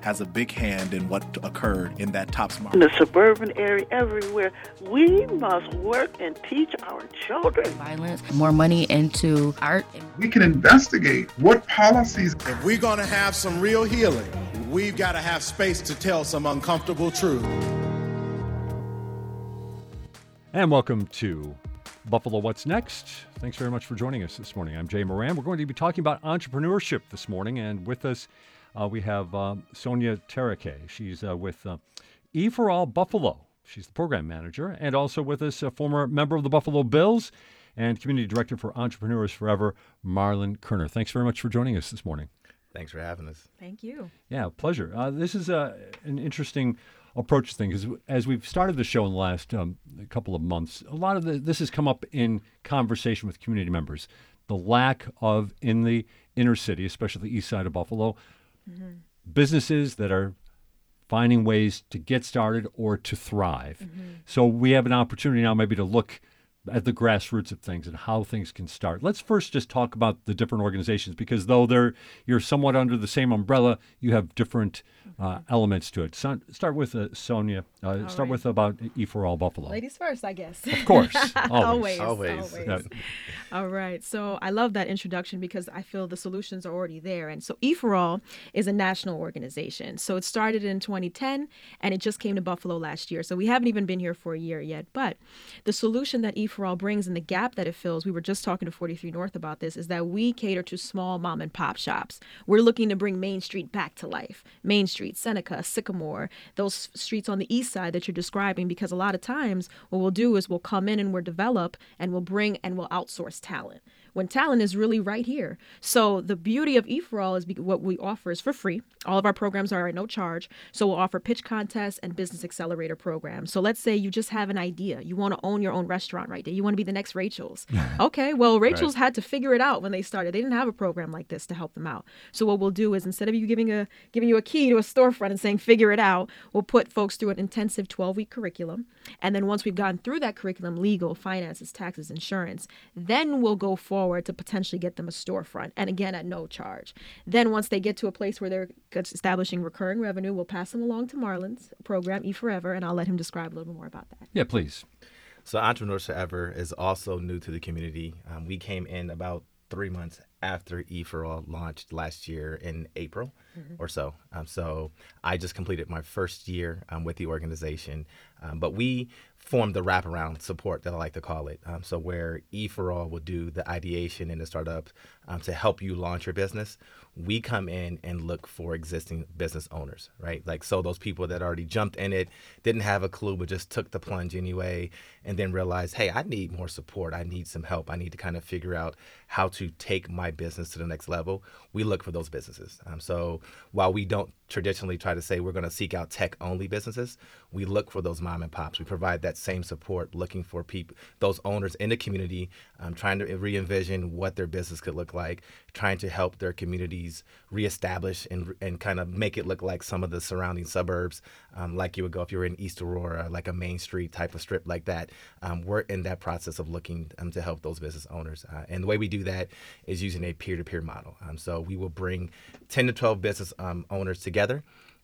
has a big hand in what occurred in that Tops market. In the suburban area, everywhere, we must work and teach our children. Violence, more money into art. We can investigate what policies. If we're going to have some real healing, we've got to have space to tell some uncomfortable truth. And welcome to Buffalo What's Next. Thanks very much for joining us this morning. I'm Jay Moran. We're going to be talking about entrepreneurship this morning, and with us uh, we have uh, Sonya Tareke. She's uh, with uh, E for All Buffalo. She's the program manager, and also with us a former member of the Buffalo Bills and community director for Entrepreneurs Forever, Marlon Kerner. Thanks very much for joining us this morning. Thanks for having us. Thank you. Yeah, pleasure. Uh, this is uh, an interesting approach thing because as we've started the show in the last um, couple of months, a lot of the, this has come up in conversation with community members. The lack of in the inner city, especially the east side of Buffalo, mm-hmm. businesses that are finding ways to get started or to thrive. Mm-hmm. So we have an opportunity now maybe to look at the grassroots of things and how things can start. Let's first just talk about the different organizations because though they're you're somewhat under the same umbrella, you have different uh, elements to it. So, start with uh, Sonya. Uh, start right. with about E for All Buffalo. Ladies first, I guess. Of course, always, always. always. always. All right. So I love that introduction because I feel the solutions are already there. And so E for All is a national organization. So it started in 2010 and it just came to Buffalo last year. So we haven't even been here for a year yet. But the solution that E for All brings and the gap that it fills, we were just talking to 43 North about this, is that we cater to small mom and pop shops. We're looking to bring Main Street back to life. Main Street, Seneca, Sycamore, those streets on the east side that you're describing, because a lot of times what we'll do is we'll come in and we'll develop and we'll bring and we'll outsource talent when talent is really right here. So the beauty of E4All is what we offer is for free. All of our programs are at no charge. So we'll offer pitch contests and business accelerator programs. So let's say you just have an idea. You want to own your own restaurant right there. You want to be the next Rachel's. okay, well, Rachel's right. had to figure it out when they started. They didn't have a program like this to help them out. So what we'll do is instead of you giving a giving you a key to a storefront and saying figure it out, we'll put folks through an intensive 12-week curriculum. And then once we've gone through that curriculum, legal, finances, taxes, insurance, then we'll go forward forward to potentially get them a storefront and again at no charge. Then once they get to a place where they're establishing recurring revenue, we'll pass them along to Marlon's program E Forever and I'll let him describe a little bit more about that. Yeah, please. So Entrepreneurs Forever is also new to the community. Um, we came in about three months after E for All launched last year in April mm-hmm. or so. Um, so I just completed my first year um, with the organization. Um, but we formed the wraparound support that I like to call it. Um, so where E for All will do the ideation and the startup um, to help you launch your business, we come in and look for existing business owners, right? Like so those people that already jumped in it, didn't have a clue, but just took the plunge anyway, and then realized, hey, I need more support. I need some help. I need to kind of figure out how to take my business to the next level. We look for those businesses. Um, so while we don't traditionally try to say we're going to seek out tech only businesses, we look for those mom and pops. We provide that same support, looking for people, those owners in the community, um, trying to re envision what their business could look like, trying to help their communities reestablish and, and kind of make it look like some of the surrounding suburbs, um, like you would go if you were in East Aurora, like a Main Street type of strip like that. Um, we're in that process of looking um, to help those business owners. Uh, and the way we do that is using a peer to peer model. Um, so we will bring 10 to 12 business um, owners together.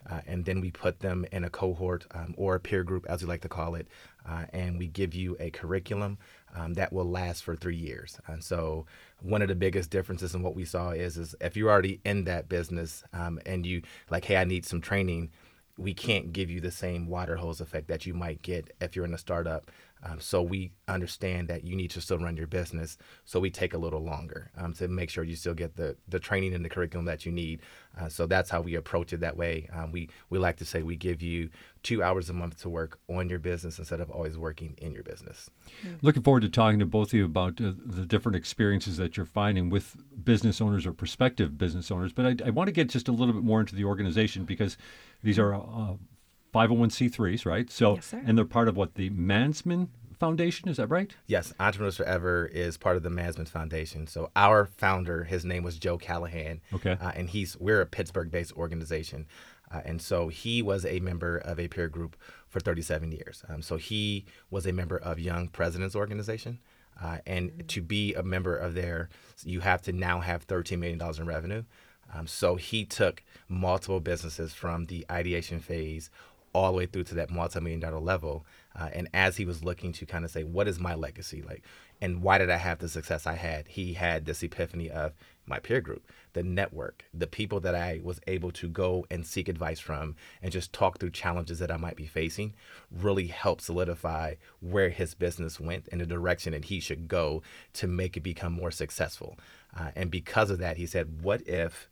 Uh, and then we put them in a cohort um, or a peer group, as we like to call it, uh, and we give you a curriculum um, that will last for three years. And so, one of the biggest differences in what we saw is, is if you're already in that business um, and you like, hey, I need some training, we can't give you the same water hose effect that you might get if you're in a startup. Um, so we understand that you need to still run your business. So we take a little longer um, to make sure you still get the, the training and the curriculum that you need. Uh, so that's how we approach it that way. Um, we, we like to say we give you two hours a month to work on your business instead of always working in your business. Looking forward to talking to both of you about uh, the different experiences that you're finding with business owners or prospective business owners. But I, I want to get just a little bit more into the organization because these are uh, 501c3s, right? So, Yes, sir. and they're part of what the Mansman Foundation. Is that right? Yes, Entrepreneurs Forever is part of the Mansman Foundation. So our founder, his name was Joe Callahan. Okay. Uh, and he's we're a Pittsburgh-based organization, uh, and so he was a member of a peer group for 37 years. Um, so he was a member of Young Presidents Organization. Uh, and to be a member of there, you have to now have $13 million in revenue. Um, so he took multiple businesses from the ideation phase all the way through to that multi-million dollar level. Uh, and as he was looking to kind of say, what is my legacy like, and why did I have the success I had? He had this epiphany of my peer group, the network, the people that I was able to go and seek advice from, and just talk through challenges that I might be facing, really helped solidify where his business went and the direction that he should go to make it become more successful. Uh, and because of that, he said, what if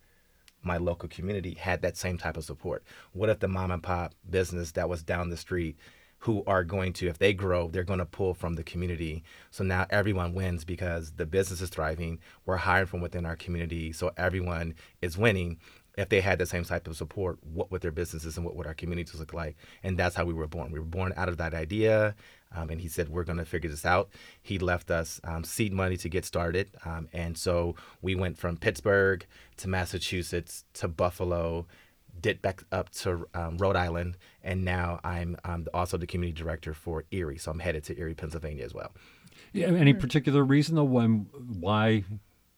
my local community had that same type of support? What if the mom and pop business that was down the street, who are going to, if they grow, they're going to pull from the community. So now everyone wins because the business is thriving. We're hiring from within our community, so everyone is winning. If they had the same type of support, what would their businesses and what would our communities look like? And that's how we were born. We were born out of that idea. Um, and he said, We're going to figure this out. He left us um, seed money to get started. Um, and so we went from Pittsburgh to Massachusetts to Buffalo, did back up to um, Rhode Island. And now I'm um, also the community director for Erie. So I'm headed to Erie, Pennsylvania as well. Yeah, any particular reason though when why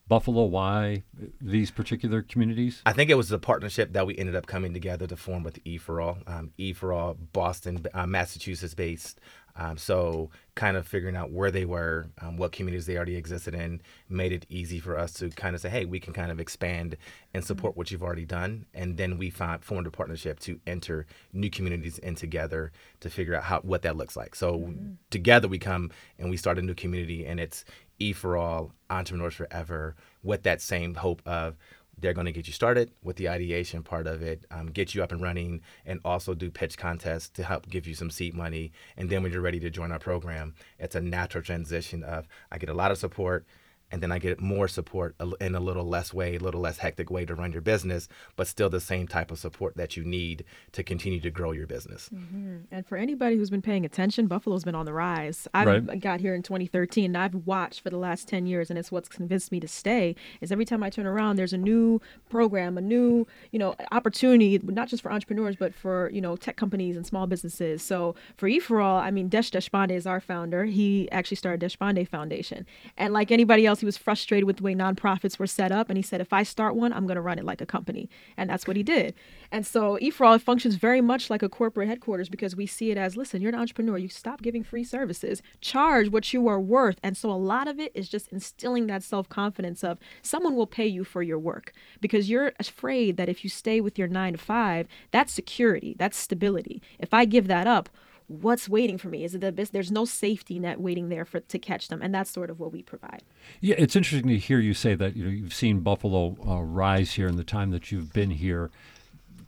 Buffalo? Why these particular communities? I think it was the partnership that we ended up coming together to form with E for All. Um, e for All, Boston, uh, Massachusetts based. Um, so kind of figuring out where they were, um, what communities they already existed in, made it easy for us to kind of say, hey, we can kind of expand and support what you've already done. And then we found, formed a partnership to enter new communities in together to figure out how what that looks like. So together we come and we start a new community, and it's E for All, Entrepreneurs Forever, with that same hope of they're going to get you started with the ideation part of it, um, get you up and running, and also do pitch contests to help give you some seed money. And then when you're ready to join our program, it's a natural transition of I get a lot of support, and then I get more support in a little less way, a little less hectic way to run your business, but still the same type of support that you need to continue to grow your business. Mhm. And for anybody who's been paying attention, Buffalo's been on the rise. I Right. got here in 2013, and I've watched for the last 10 years, and it's what's convinced me to stay. Is every time I turn around, there's a new program, a new you know opportunity, not just for entrepreneurs, but for you know tech companies and small businesses. So for E for All, I mean, Desh Deshpande is our founder. He actually started Deshpande Foundation, and like anybody else, he was frustrated with the way nonprofits were set up, and he said, if I start one, I'm going to run it like a company, and that's what he did. And so E for All functions very much like a corporate headquarters because we see it as, listen, you're an entrepreneur, you stop giving free services, charge what you are worth, and so a lot of it is just instilling that self confidence of someone will pay you for your work. Because you're afraid that if you stay with your nine to five, that's security, that's stability. If I give that up what's waiting for me is it the best there's no safety net waiting there for to catch them and that's sort of what we provide Yeah, it's interesting to hear you say that you know you've seen Buffalo uh, rise here in the time that you've been here.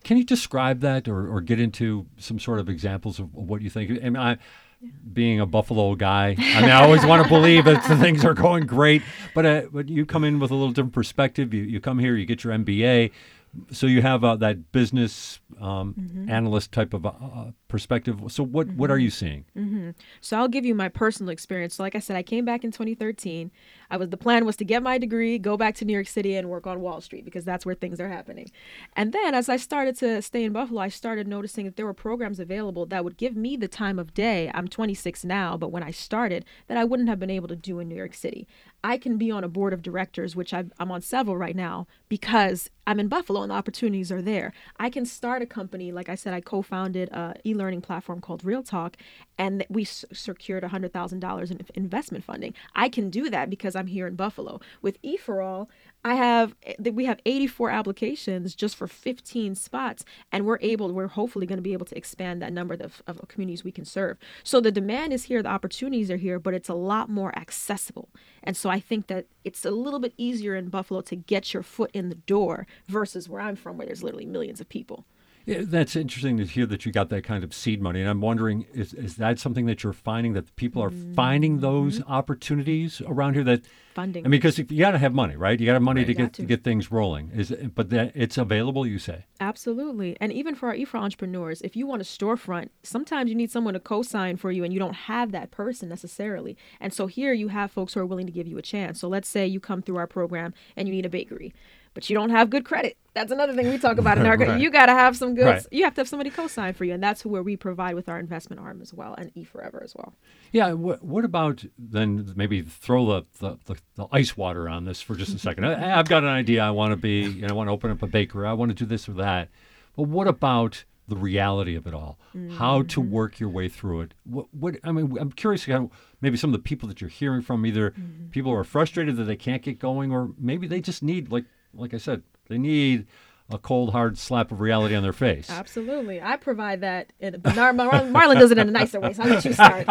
Can you describe that or, or get into some sort of examples of what you think? I being a Buffalo guy, I mean, I always want to believe that the things are going great, but uh, but you come in with a little different perspective. You you come here, you get your MBA, so you have uh, that business um, Mhm. analyst type of uh, uh, perspective. So what what are you seeing? hmm So I'll give you my personal experience. So like I said, I came back in 2013. I was the plan was to get my degree, go back to New York City, and work on Wall Street because that's where things are happening. And then as I started to stay in Buffalo, I started noticing that there were programs available that would give me the time of day. I'm 26 now, but when I started, that I wouldn't have been able to do in New York City. I can be on a board of directors, which I've, I'm on several right now, because I'm in Buffalo and the opportunities are there. I can start a company. Like I said, I co founded a e learning platform called Real Talk, and we s- secured $100,000 in investment funding. I can do that because I'm here in Buffalo. With E for All, I have eh, we have 84 applications just for 15 spots, and we're able we're hopefully going to be able to expand that number of, of communities we can serve. So the demand is here, the opportunities are here, but it's a lot more accessible. And so I think that it's a little bit easier in Buffalo to get your foot in the door versus where I'm from, where there's literally millions of people. Yeah, that's interesting to hear that you got that kind of seed money. And I'm wondering, is, is that something that you're finding that people are finding those mm-hmm. opportunities around here that Funding. I mean, because you got to have money, right? You got to have money to get to. get things rolling. Is it, but that it's available, you say? Absolutely. And even for our E4 entrepreneurs, if you want a storefront, sometimes you need someone to co sign for you and you don't have that person necessarily. And so here you have folks who are willing to give you a chance. So let's say you come through our program and you need a bakery, but you don't have good credit. That's another thing we talk about in our Right. You got to have some good, Right. you have to have somebody co sign for you. And that's where we provide with our investment arm as well and E4ever as well. Yeah. What, what about then? Maybe throw the, the, the, ice water on this for just a second. I, I've got an idea. I want to be. You know, I want to open up a bakery. I want to do this or that. But what about the reality of it all? How to mm-hmm. work your way through it? What? What? I mean, I'm curious. How maybe some of the people that you're hearing from, either mm-hmm. people who are frustrated that they can't get going, or maybe they just need, like, like I said, they need a cold hard slap of reality on their face. Absolutely. I provide that. In, but Mar- Mar- Marlon does it in a nicer way. So I'll let you start.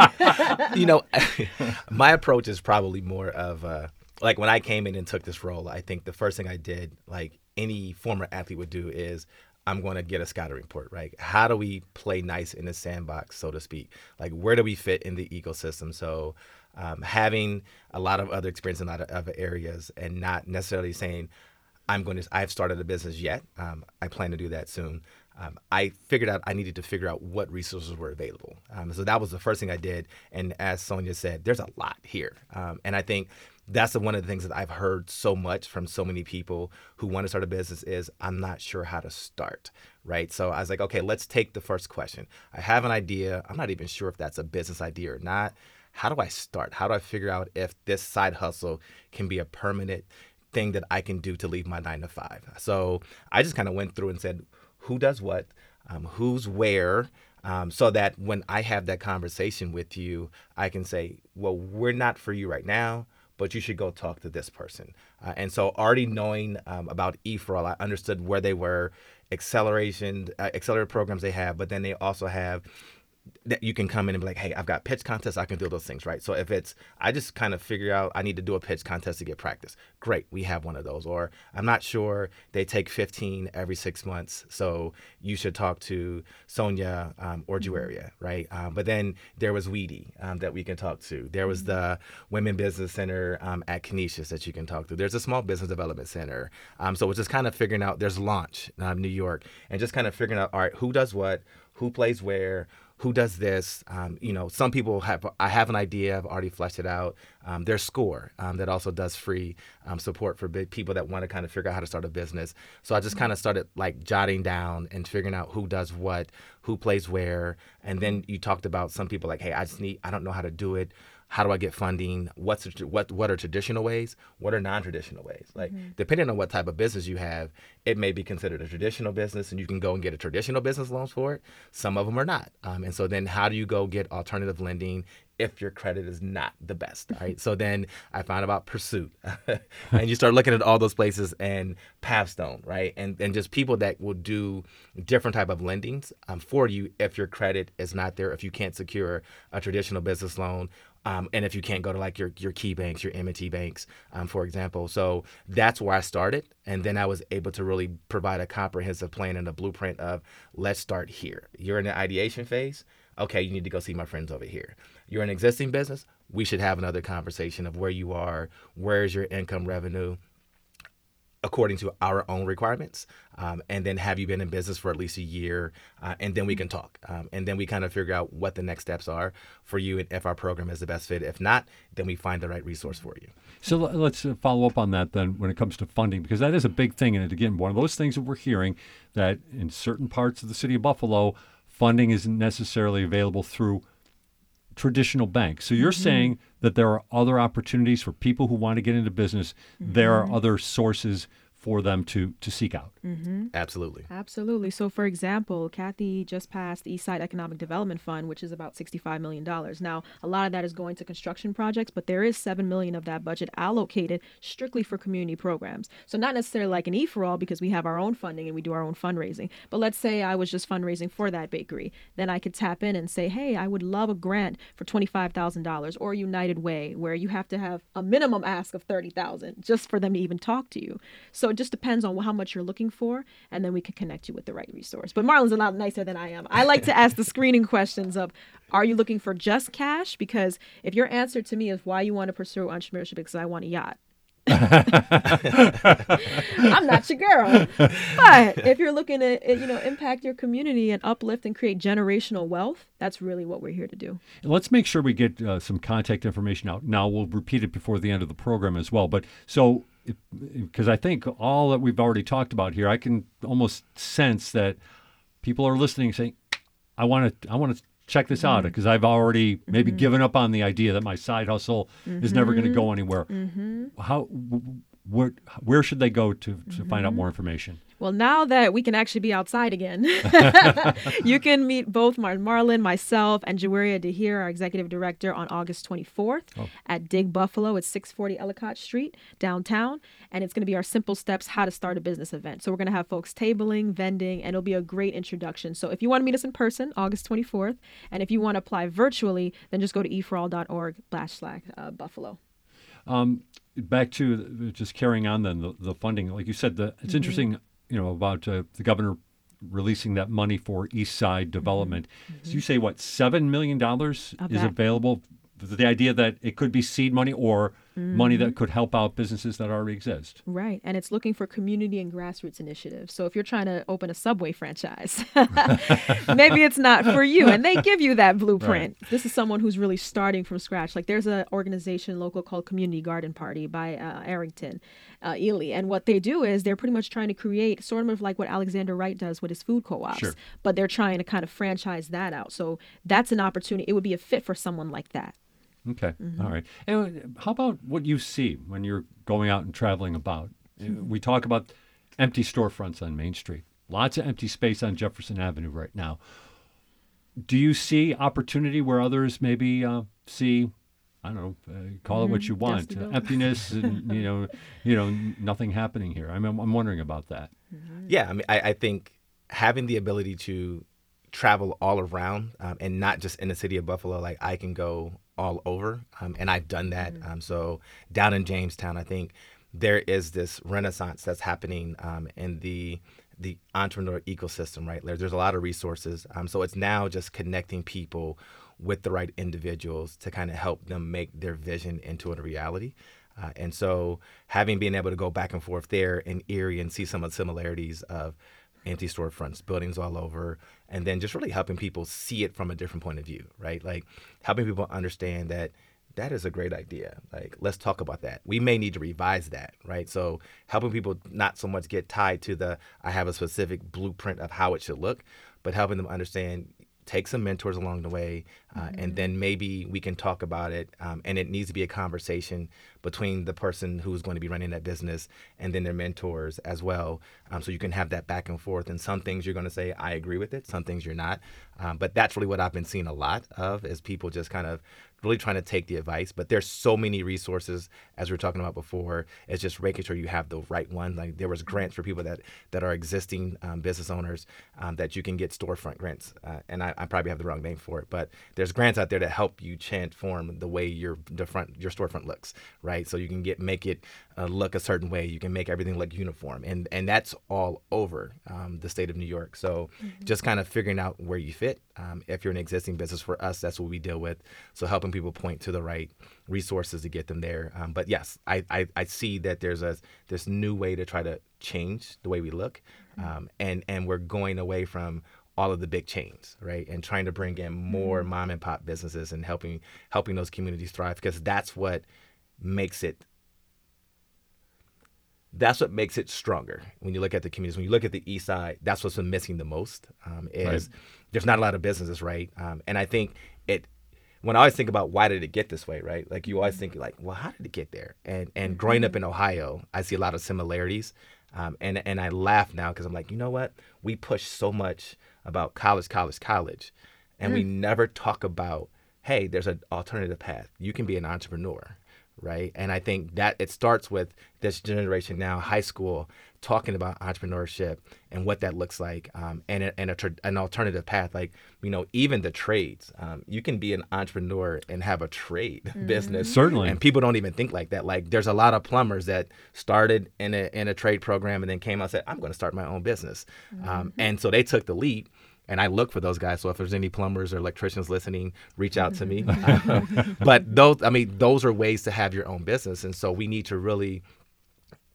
you know, my approach is probably more of uh, like when I came in and took this role. I think the first thing I did, like any former athlete would do, is I'm going to get a scouting report. Right? How do we play nice in the sandbox, so to speak? Like where do we fit in the ecosystem? So. Um, having a lot of other experience in a lot of other areas and not necessarily saying I'm going to. I've started a business yet. Um, I plan to do that soon. Um, I figured out I needed to figure out what resources were available. Um, so that was the first thing I did. And as Sonya said, there's a lot here, um, and I think that's one of the things that I've heard so much from so many people who want to start a business is I'm not sure how to start. Right. So I was like, okay, let's take the first question. I have an idea. I'm not even sure if that's a business idea or not. How do I start? How do I figure out if this side hustle can be a permanent thing that I can do to leave my nine to five. So I just kind of went through and said, who does what, um, who's where, um, so that when I have that conversation with you, I can say, well, we're not for you right now, but you should go talk to this person. Uh, and so already knowing um, about E for All, I understood where they were, acceleration, uh, accelerated programs they have, but then they also have that you can come in and be like, hey, I've got pitch contests, I can do those things, right? So if it's, I just kind of figure out I need to do a pitch contest to get practice. Great, we have one of those. Or I'm not sure they take 15 every six months, so you should talk to Sonya um, or Jawaria, right? Um, but then there was WEDI um, that we can talk to. There was the Women Business Center um, at Canisius that you can talk to. There's a Small Business Development Center. Um, so it's just kind of figuring out. There's Launch, um, New York, and just kind of figuring out, all right, who does what, who plays where who does this? Um, you know, some people have. I have an idea. I've already fleshed it out. Um, there's Score um, that also does free um, support for big people that want to kind of figure out how to start a business. So I just kind of started like jotting down and figuring out who does what, who plays where, and then you talked about some people like, hey, I just need. I don't know how to do it. How do I get funding? What's what what are traditional ways? What are non-traditional ways? Like depending on what type of business you have, it may be considered a traditional business, and you can go and get a traditional business loans for it. Some of them are not, um, and so then how do you go get alternative lending if your credit is not the best, right? so then I found about Pursuit, and you start looking at all those places and Pathstone, right? And and just people that will do different type of lendings um, for you if your credit is not there, if you can't secure a traditional business loan. Um, and if you can't go to like your your key banks, your M&T banks, um, for example, so that's where I started, and then I was able to really provide a comprehensive plan and a blueprint of let's start here. You're in the ideation phase, okay, you need to go see my friends over here. You're an existing business, we should have another conversation of where you are, where's your income revenue, according to our own requirements. Um, and then have you been in business for at least a year? Uh, and then we can talk. Um, and then we kind of figure out what the next steps are for you and if our program is the best fit. If not, then we find the right resource for you. So let's uh, follow up on that then when it comes to funding, because that is a big thing. And again, one of those things that we're hearing that in certain parts of the city of Buffalo, funding isn't necessarily available through traditional banks. So you're mm-hmm. saying that there are other opportunities for people who want to get into business. There are mm-hmm. other sources for them to to seek out. Mm-hmm. Absolutely. Absolutely. So, for example, Kathy just passed the Eastside Economic Development Fund, which is about $65 million. Now, a lot of that is going to construction projects, but there is 7 million of that budget allocated strictly for community programs. So, not necessarily like an E for All because we have our own funding and we do our own fundraising. But let's say I was just fundraising for that bakery. Then I could tap in and say, hey, I would love a grant for $25,000 or United Way, where you have to have a minimum ask of $30,000 just for them to even talk to you. So, it just depends on how much you're looking looking for, and then we can connect you with the right resource. But Marlon's a lot nicer than I am. I like to ask the screening questions of are you looking for just cash? Because if your answer to me is why you want to pursue entrepreneurship because I want a yacht, I'm not your girl. But if you're looking to you know impact your community and uplift and create generational wealth, that's really what we're here to do. Let's make sure we get uh, some contact information out. Now we'll repeat it before the end of the program as well. But so because I think all that we've already talked about here, I can almost sense that people are listening saying, I want to I want to check this out mm-hmm. because I've already maybe mm-hmm. given up on the idea that my side hustle is never going to mm-hmm. go anywhere. How where where should they go to to find out more information? Well, now that we can actually be outside again, you can meet both Mar- Marlon, myself, and Jawaria Dahir, our executive director, on August 24th at Dig Buffalo. It's 640 Ellicott Street, downtown. And it's going to be our Simple Steps How to Start a Business event. So we're going to have folks tabling, vending, and it'll be a great introduction. So if you want to meet us in person, August 24th, and if you want to apply virtually, then just go to eforall.org slash uh, Buffalo. Um, back to just carrying on then the, the funding, like you said, the, it's interesting, you know, about uh, the governor releasing that money for East Side development. So you say what seven million dollars is available? The idea that it could be seed money or money that could help out businesses that already exist. Right. And it's looking for community and grassroots initiatives. So if you're trying to open a Subway franchise, maybe it's not for you. And they give you that blueprint. This is someone who's really starting from scratch. Like there's an organization local called Community Garden Party by uh, Arrington, uh, Ely. And what they do is they're pretty much trying to create sort of like what Alexander Wright does with his food co ops. Sure. But they're trying to kind of franchise that out. So that's an opportunity. It would be a fit for someone like that. Okay, all right. And how about what you see when you're going out and traveling about? Uh, We talk about empty storefronts on Main Street. Lots of empty space on Jefferson Avenue right now. Do you see opportunity where others maybe uh, see? I don't know. Uh, call it what you want. Uh, emptiness, and you know, you know, nothing happening here. I'm, I'm wondering about that. Yeah, I mean, I, I think having the ability to travel all around um, and not just in the city of Buffalo, like I can go all over, um, and I've done that. Um, so down in Jamestown, I think there is this renaissance that's happening um, in the the entrepreneur ecosystem. Right, there, there's a lot of resources. Um, so it's now just connecting people with the right individuals to kind of help them make their vision into a reality. Uh, and so having been able to go back and forth there in Erie and see some of the similarities of empty storefronts, buildings all over, and then just really helping people see it from a different point of view, right? Like helping people understand that that is a great idea. Like let's talk about that. We may need to revise that, right? So helping people not so much get tied to the I have a specific blueprint of how it should look, but helping them understand take some mentors along the way, uh, and then maybe we can talk about it. Um, and it needs to be a conversation between the person who's going to be running that business and then their mentors as well. Um, so you can have that back and forth. And some things you're going to say, I agree with it. Some things you're not. Um, but that's really what I've been seeing a lot of is people just kind of really trying to take the advice. But there's so many resources, as we were talking about before. It's just making sure you have the right one. Like there was grants for people that that are existing um, business owners um, that you can get storefront grants. Uh, and I, I probably have the wrong name for it, but there's grants out there that help you transform the way your the front your storefront looks, right? So you can get make it uh, look a certain way. You can make everything look uniform, and and that's all over um, the state of New York. So just kind of figuring out where you fit. Um, if you're an existing business, for us, that's what we deal with. So helping people point to the right resources to get them there. Um, but yes, I, I I see that there's a this new way to try to change the way we look, um, and and we're going away from all of the big chains, right? And trying to bring in more mom and pop businesses and helping helping those communities thrive because that's what makes it that's what makes it stronger when you look at the communities. When you look at the east side, that's what's been missing the most. Um, is there's not a lot of businesses, right? Um, and I think it. When I always think about why did it get this way, right? Like you always think like, well, how did it get there? And and growing up in Ohio, I see a lot of similarities. Um, and and I laugh now because I'm like, you know what? We push so much about college, college, college, and we never talk about, hey, there's an alternative path. You can be an entrepreneur, right? And I think that it starts with this generation now, high school, talking about entrepreneurship and what that looks like, um, and a, and a tra- an alternative path. Like you know, even the trades. Um, you can be an entrepreneur and have a trade Mm-hmm. business. Certainly. and people don't even think like that. Like there's a lot of plumbers that started in a in a trade program and then came out and said, "I'm going to start my own business," um, and so they took the leap. And I look for those guys. So if there's any plumbers or electricians listening, reach out to me. but those, I mean, those are ways to have your own business. And so we need to really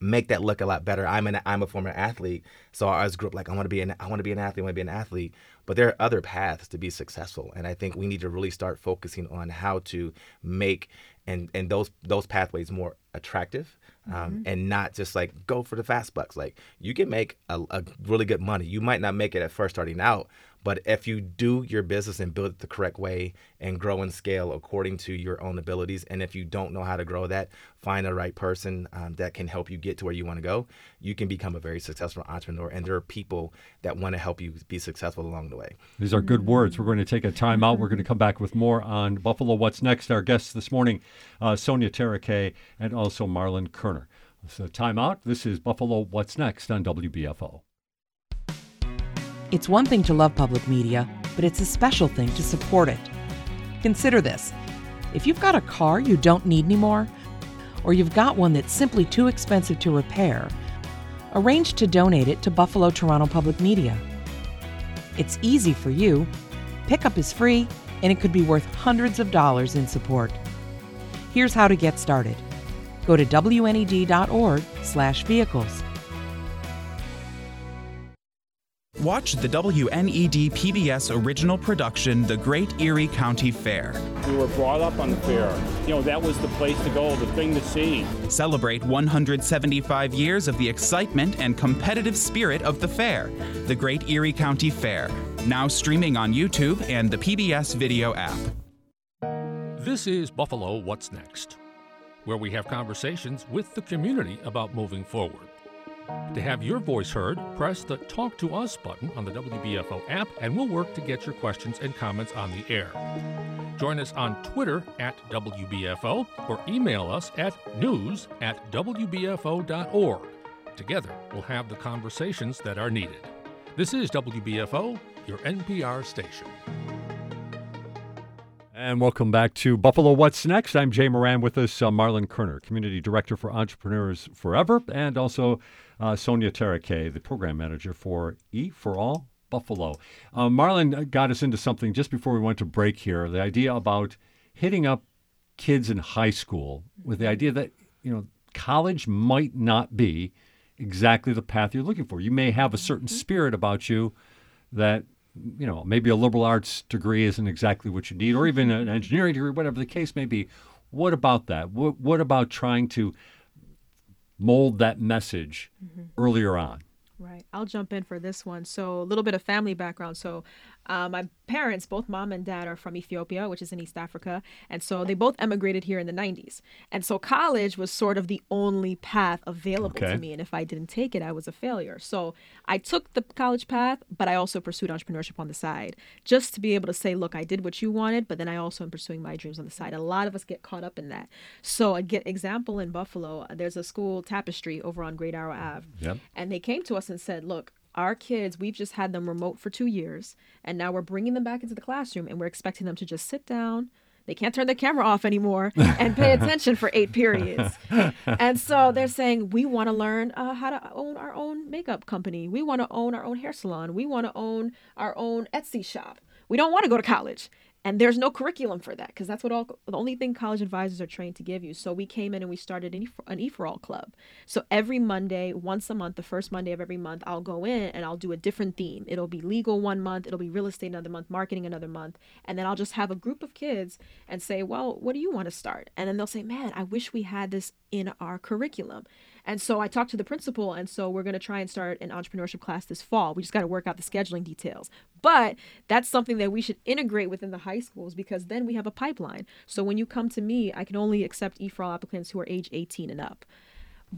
make that look a lot better. I'm an I'm a former athlete, so I was grew up like I want to be an I want to be an athlete, I want to be an athlete. But there are other paths to be successful, and I think we need to really start focusing on how to make and and those those pathways more attractive. Um, and not just like go for the fast bucks. Like you can make a, a really good money. You might not make it at first starting out, but if you do your business and build it the correct way and grow and scale according to your own abilities, and if you don't know how to grow that, find the right person um, that can help you get to where you want to go, you can become a very successful entrepreneur. And there are people that want to help you be successful along the way. These are good words. We're going to take a time out. We're going to come back with more on Buffalo What's Next. Our guests this morning, uh, Sonya Tareke and also Marlon Kerner. So, time out. This is Buffalo What's Next on WBFO. It's one thing to love public media, but it's a special thing to support it. Consider this if you've got a car you don't need anymore, or you've got one that's simply too expensive to repair, arrange to donate it to Buffalo Toronto Public Media. It's easy for you, pickup is free, and it could be worth hundreds of dollars in support. Here's how to get started. Go to wned.org/vehicles. Watch the WNED PBS original production, The Great Erie County Fair. We were brought up on the fair. You know, that was the place to go, the thing to see. Celebrate 175 years of the excitement and competitive spirit of the fair. The Great Erie County Fair. Now streaming on YouTube and the PBS video app. This is Buffalo What's Next, where we have conversations with the community about moving forward. To have your voice heard, press the Talk to Us button on the WBFO app, and we'll work to get your questions and comments on the air. Join us on Twitter at WBFO or email us at news at WBFO.org. Together, we'll have the conversations that are needed. This is WBFO, your NPR station. And welcome back to Buffalo What's Next. I'm Jay Moran with us, uh, Marlon Kerner, Community Director for Entrepreneurs Forever, and also uh, Sonya Tareke, the Program Manager for E for All Buffalo. Uh, Marlon got us into something just before we went to break here the idea about hitting up kids in high school with the idea that, you know, college might not be exactly the path you're looking for. You may have a certain spirit about you that you know, maybe a liberal arts degree isn't exactly what you need, or even an engineering degree, whatever the case may be. What about that? What, what about trying to mold that message mm-hmm. earlier on? Right. I'll jump in for this one. So, a little bit of family background. So, uh, my parents, both mom and dad, are from Ethiopia, which is in East Africa. And so they both emigrated here in the 90s. And so college was sort of the only path available Okay. to me. And if I didn't take it, I was a failure. So I took the college path, but I also pursued entrepreneurship on the side just to be able to say, look, I did what you wanted, but then I also am pursuing my dreams on the side. A lot of us get caught up in that. So, a get example in Buffalo, there's a school, Tapestry, over on Great Arrow Ave. Yep. And they came to us and said, look, our kids, we've just had them remote for two years, and now we're bringing them back into the classroom, and we're expecting them to just sit down. They can't turn the camera off anymore and pay attention for eight periods. and so they're saying, we want to learn uh, how to own our own makeup company. We want to own our own hair salon. We want to own our own Etsy shop. We don't want to go to college. And there's no curriculum for that because that's what all the only thing college advisors are trained to give you. So we came in and we started an E an E for All club. So every Monday, once a month, the first Monday of every month, I'll go in and I'll do a different theme. It'll be legal one month, it'll be real estate another month, marketing another month, and then I'll just have a group of kids and say, "Well, what do you want to start?" And then they'll say, "Man, I wish we had this in our curriculum." And so I talked to the principal, and so we're going to try and start an entrepreneurship class this fall. We just got to work out the scheduling details. But that's something that we should integrate within the high schools because then we have a pipeline. So when you come to me, I can only accept E for applicants who are age 18 and up.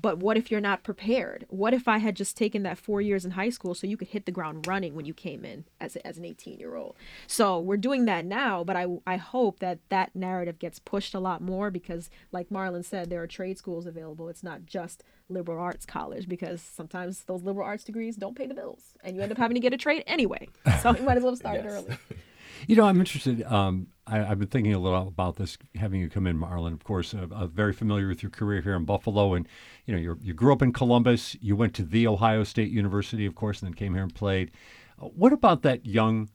But what if you're not prepared? What if I had just taken that four years in high school so you could hit the ground running when you came in as, a, as an 18 year old? So we're doing that now, but I, I hope that that narrative gets pushed a lot more because, like Marlon said, there are trade schools available. It's not just liberal arts college because sometimes those liberal arts degrees don't pay the bills and you end up having to get a trade anyway. So you might as well start yes. early. You know, I'm interested. Um, I, have been thinking a little about this, having you come in, Marlon. Of course, uh, uh, very familiar with your career here in Buffalo, and you know, you you grew up in Columbus. You went to the Ohio State University, of course, and then came here and played. Uh, what about that young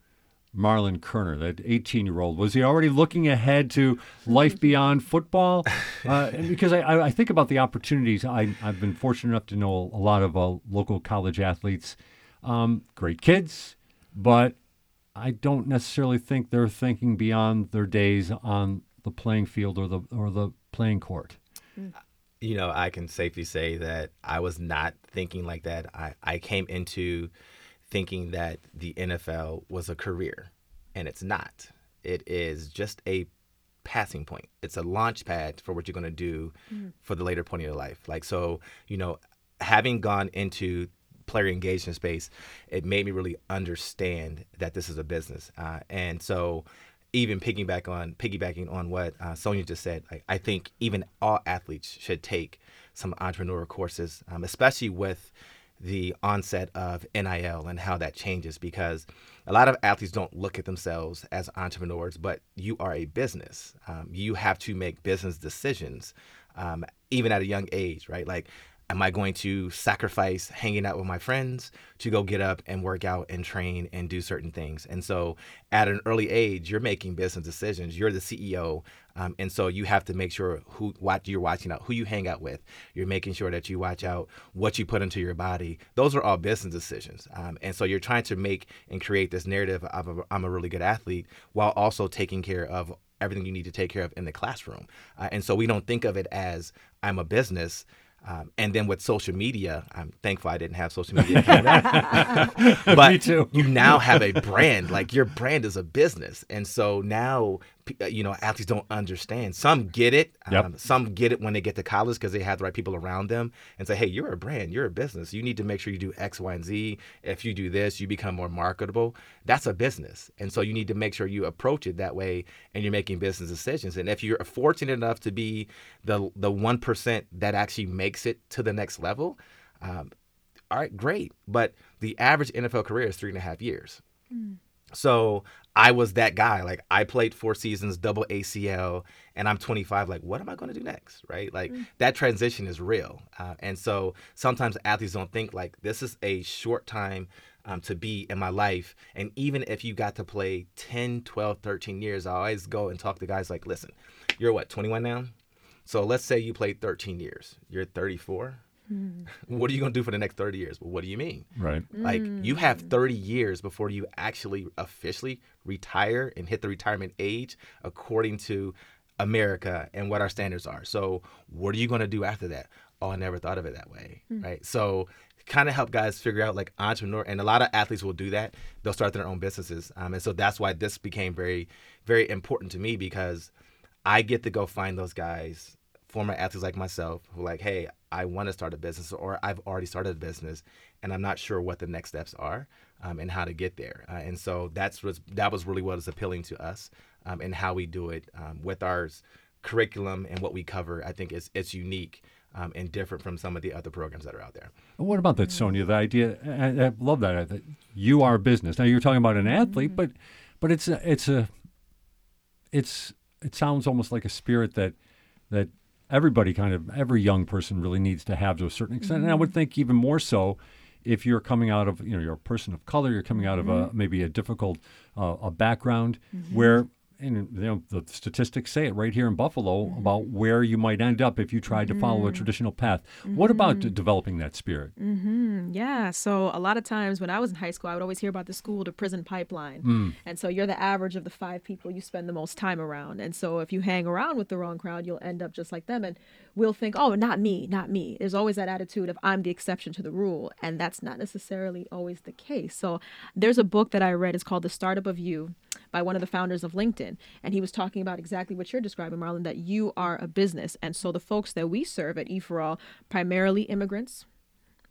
Marlon Kerner, that 18 year old? Was he already looking ahead to life beyond football? Uh, because I, I think about the opportunities. I, I've been fortunate enough to know a lot of uh, local college athletes, um, great kids, but I don't necessarily think they're thinking beyond their days on the playing field or the or the playing court. Mm. You know, I can safely say that I was not thinking like that. I, I came into thinking that the NFL was a career, and it's not. It is just a passing point. It's a launch pad for what you're going to do mm. for the later point of your life. Like so, you know, having gone into player engagement space, it made me really understand that this is a business. Uh, and so, even piggyback on piggybacking on what uh, Sonya just said, I think even all athletes should take some entrepreneur courses, um, especially with the onset of NIL and how that changes because a lot of athletes don't look at themselves as entrepreneurs, but you are a business. Um, you have to make business decisions, um, even at a young age, right? Like am I going to sacrifice hanging out with my friends to go get up and work out and train and do certain things? And so at an early age, you're making business decisions. You're the CEO. Um, and so you have to make sure who what you're watching out, who you hang out with. You're making sure that you watch out what you put into your body. Those are all business decisions. Um, and so you're trying to make and create this narrative of a, I'm a really good athlete while also taking care of everything you need to take care of in the classroom. Uh, and so we don't think of it as I'm a business. Um, and then with social media, I'm thankful I didn't have social media. but Me too. you now have a brand. Like your brand is a business, and so now you know athletes don't understand. Some get it. Yep. Um, some get it when they get to college because they have the right people around them and say, "Hey, you're a brand. You're a business. You need to make sure you do X, Y, and Z. If you do this, you become more marketable. That's a business, and so you need to make sure you approach it that way, and you're making business decisions. And if you're fortunate enough to be the the one percent that actually makes it to the next level, um, all right, great. But the average NFL career is three and a half years. Mm. So I was that guy. Like I played four seasons, double ACL, and I'm 25. Like, what am I going to do next? Right? Like mm. that transition is real. Uh, and so sometimes athletes don't think like this is a short time um, to be in my life. And even if you got to play 10, 12, 13 years, I always go and talk to guys like, listen, you're what, 21 now? So let's say you played 13 years. You're 34 Mm. What are you going to do for the next 30 years? Well, what do you mean? Right. Like you have mm. 30 years before you actually officially retire and hit the retirement age according to America and what our standards are. So, what are you going to do after that? Oh, I never thought of it that way. Mm. Right. So, kind of help guys figure out like entrepreneur and a lot of athletes will do that they'll start their own businesses um, and so that's why this became very very important to me because i get to go find those guys former athletes like myself who like hey I want to start a business or I've already started a business and I'm not sure what the next steps are um, and how to get there. Uh, and so that's was that was really what was appealing to us um, and how we do it um, with our curriculum and what we cover. I think it's it's unique. Um, and different from some of the other programs that are out there. What about that, Sonya? The idea, I, I love that, that you are a business. Now you're talking about an athlete, but but it's a, it's a it's it sounds almost like a spirit that that everybody kind of every young person really needs to have to a certain extent. Mm-hmm. And I would mm-hmm. think even more so if you're coming out of you know you're a person of color, you're coming out mm-hmm. of a mm-hmm. maybe a difficult uh, a background mm-hmm. where and you know the statistics say it right here in Buffalo mm-hmm. about where you might end up if you tried to follow a mm-hmm. traditional path. Mm-hmm. What about d- mm-hmm. developing that spirit? Mm-hmm. Yeah, so a lot of times when I was in high school, I would always hear about the school to prison pipeline, mm. and so you're the average of the five people you spend the most time around, and so if you hang around with the wrong crowd, you'll end up just like them, and we'll think, oh, not me, not me. There's always that attitude of I'm the exception to the rule, and that's not necessarily always the case. So there's a book that I read. It's called The Startup of You by one of the founders of LinkedIn. And he was talking about exactly what you're describing, Marlon, that you are a business. And so the folks that we serve at E4All, primarily immigrants,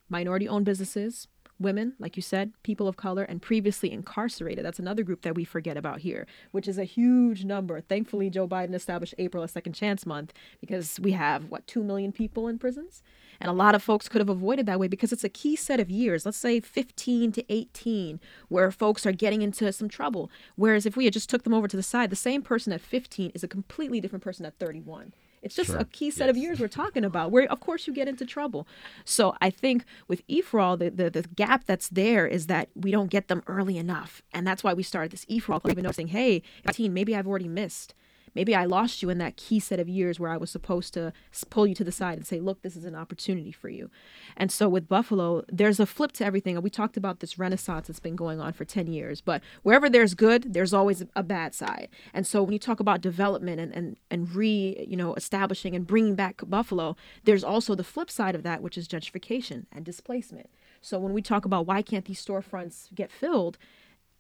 minority owned businesses, women, like you said, people of color, and previously incarcerated. That's another group that we forget about here, which is a huge number. Thankfully, Joe Biden established April as Second Chance Month because we have, what, 2 million people in prisons? And a lot of folks could have avoided that way because it's a key set of years, let's say 15 to 18, where folks are getting into some trouble. Whereas if we had just took them over to the side, the same person at 15 is a completely different person at 31. It's just Sure. a key set of years we're talking about where of course you get into trouble. So I think with E EforAll, the, the, the gap that's there is that we don't get them early enough. And that's why we started this E EforAll club, even noticing, hey, 18, maybe I've already missed. Maybe I lost you in that key set of years where I was supposed to pull you to the side and say, look, this is an opportunity for you. And so with Buffalo, there's a flip to everything. And we talked about this renaissance that's been going on for 10 years. But wherever there's good, there's always a bad side. And so when you talk about development and, and, and re, you know, establishing and bringing back Buffalo, there's also the flip side of that, which is gentrification and displacement. So when we talk about why can't these storefronts get filled,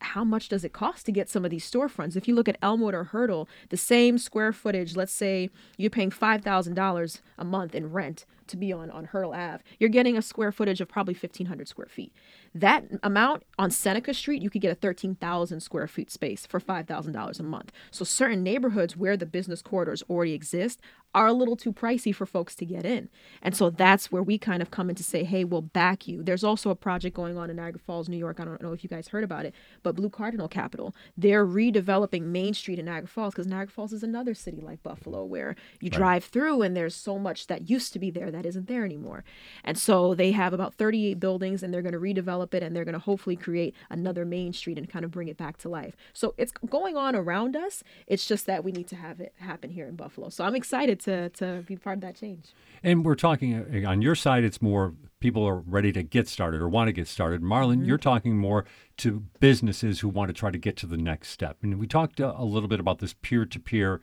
how much does it cost to get some of these storefronts? If you look at Elmwood or Hertel, the same square footage, let's say you're paying $5,000 a month in rent to be on, on Hertel Ave, you're getting a square footage of probably 1,500 square feet. That amount on Seneca Street, you could get a 13,000 square feet space for $5,000 a month. So certain neighborhoods where the business corridors already exist are a little too pricey for folks to get in. And so that's where we kind of come in to say, hey, we'll back you. There's also a project going on in Niagara Falls, New York. I don't know if you guys heard about it, but Blue Cardinal Capital, they're redeveloping Main Street in Niagara Falls because Niagara Falls is another city like Buffalo where you Right. drive through and there's so much that used to be there that isn't there anymore. And so they have about 38 buildings and they're going to redevelop it and they're going to hopefully create another Main Street and kind of bring it back to life. So it's going on around us. It's just that we need to have it happen here in Buffalo. So I'm excited to, to be part of that change. And we're talking uh, on your side, it's more people are ready to get started or want to get started. Marlon, you're talking more to businesses who want to try to get to the next step. And we talked uh, a little bit about this peer to peer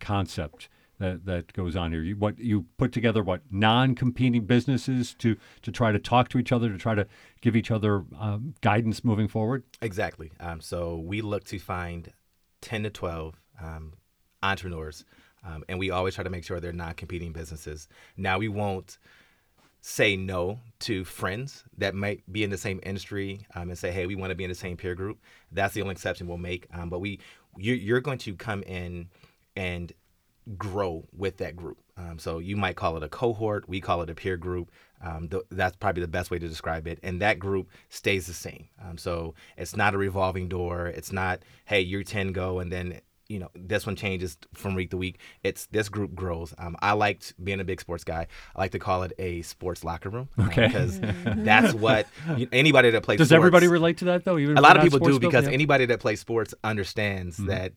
concept. That, that goes on here. You, what you put together? What non-competing businesses to to try to talk to each other, to try to give each other um, guidance moving forward. Exactly. Um, so we look to find 10 to 12 um, entrepreneurs, um, and we always try to make sure they're non competing businesses. Now, we won't say no to friends that might be in the same industry um, and say, hey, we want to be in the same peer group. That's the only exception we'll make. Um, but we, you, you're going to come in and grow with that group. Um, so you might call it a cohort. We call it a peer group. Um, th- that's probably the best way to describe it. And that group stays the same. Um, so it's not a revolving door. It's not, hey, you're 10 go and then you know this one changes from week to week. It's this group grows. Um, I liked being a big sports guy. I like to call it a sports locker room. um, Okay. because that's what you, anybody that plays. Does sports- everybody relate to that though? Even a lot of people do sports because Yeah. anybody that plays sports understands Mhm. that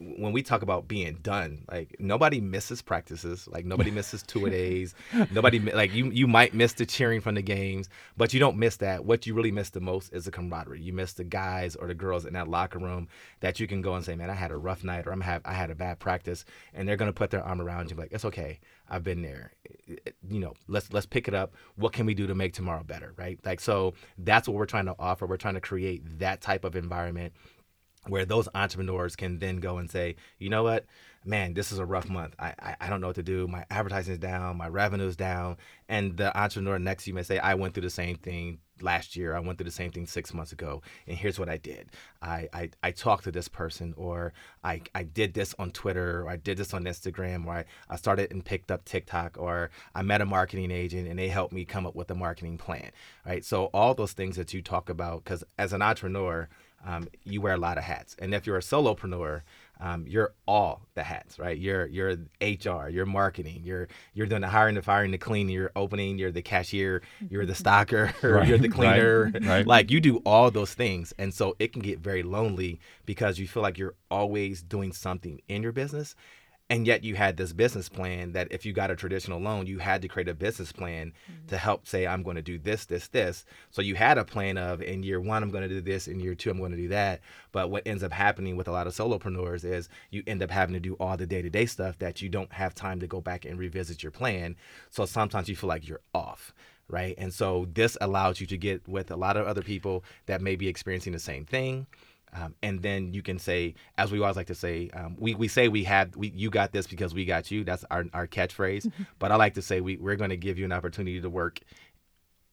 when we talk about being done, like nobody misses practices, like nobody misses two a days, nobody like you you might miss the cheering from the games, but you don't miss that. What you really miss the most is the camaraderie. You miss the guys or the girls in that locker room that you can go and say, "Man, I had a rough night," or "I'm have I had a bad practice," and they're gonna put their arm around you, like, "It's okay, I've been there." You know, let's let's pick it up. What can we do to make tomorrow better, right? Like so, that's what we're trying to offer. We're trying to create that type of environment where those entrepreneurs can then go and say, you know what, man, this is a rough month. I, I, I don't know what to do. My advertising is down, my revenue is down. And the entrepreneur next to you may say, I went through the same thing last year. I went through the same thing six months ago. And here's what I did. I, I, I talked to this person or I, I did this on Twitter or I did this on Instagram or I, I started and picked up TikTok or I met a marketing agent and they helped me come up with a marketing plan. Right. So all those things that you talk about, because as an entrepreneur, um, you wear a lot of hats. And if you're a solopreneur, um, you're all the hats, right? You're you're HR, you're marketing, you're you're doing the hiring, the firing, the cleaning, you're opening, you're the cashier, you're the stocker, Right, you're the cleaner. right, right. Like you do all those things, and so it can get very lonely because you feel like you're always doing something in your business. And yet you had this business plan that if you got a traditional loan, you had to create a business plan mm-hmm. to help say, I'm going to do this, this, this. So you had a plan of in year one, I'm going to do this, in year two, I'm going to do that. But what ends up happening with a lot of solopreneurs is you end up having to do all the day to day stuff that you don't have time to go back and revisit your plan. So sometimes you feel like you're off. Right. And so this allows you to get with a lot of other people that may be experiencing the same thing. Um, and then you can say, as we always like to say, um, we, we say we had we you got this because we got you. That's our, our catchphrase. but I like to say we, we're going to give you an opportunity to work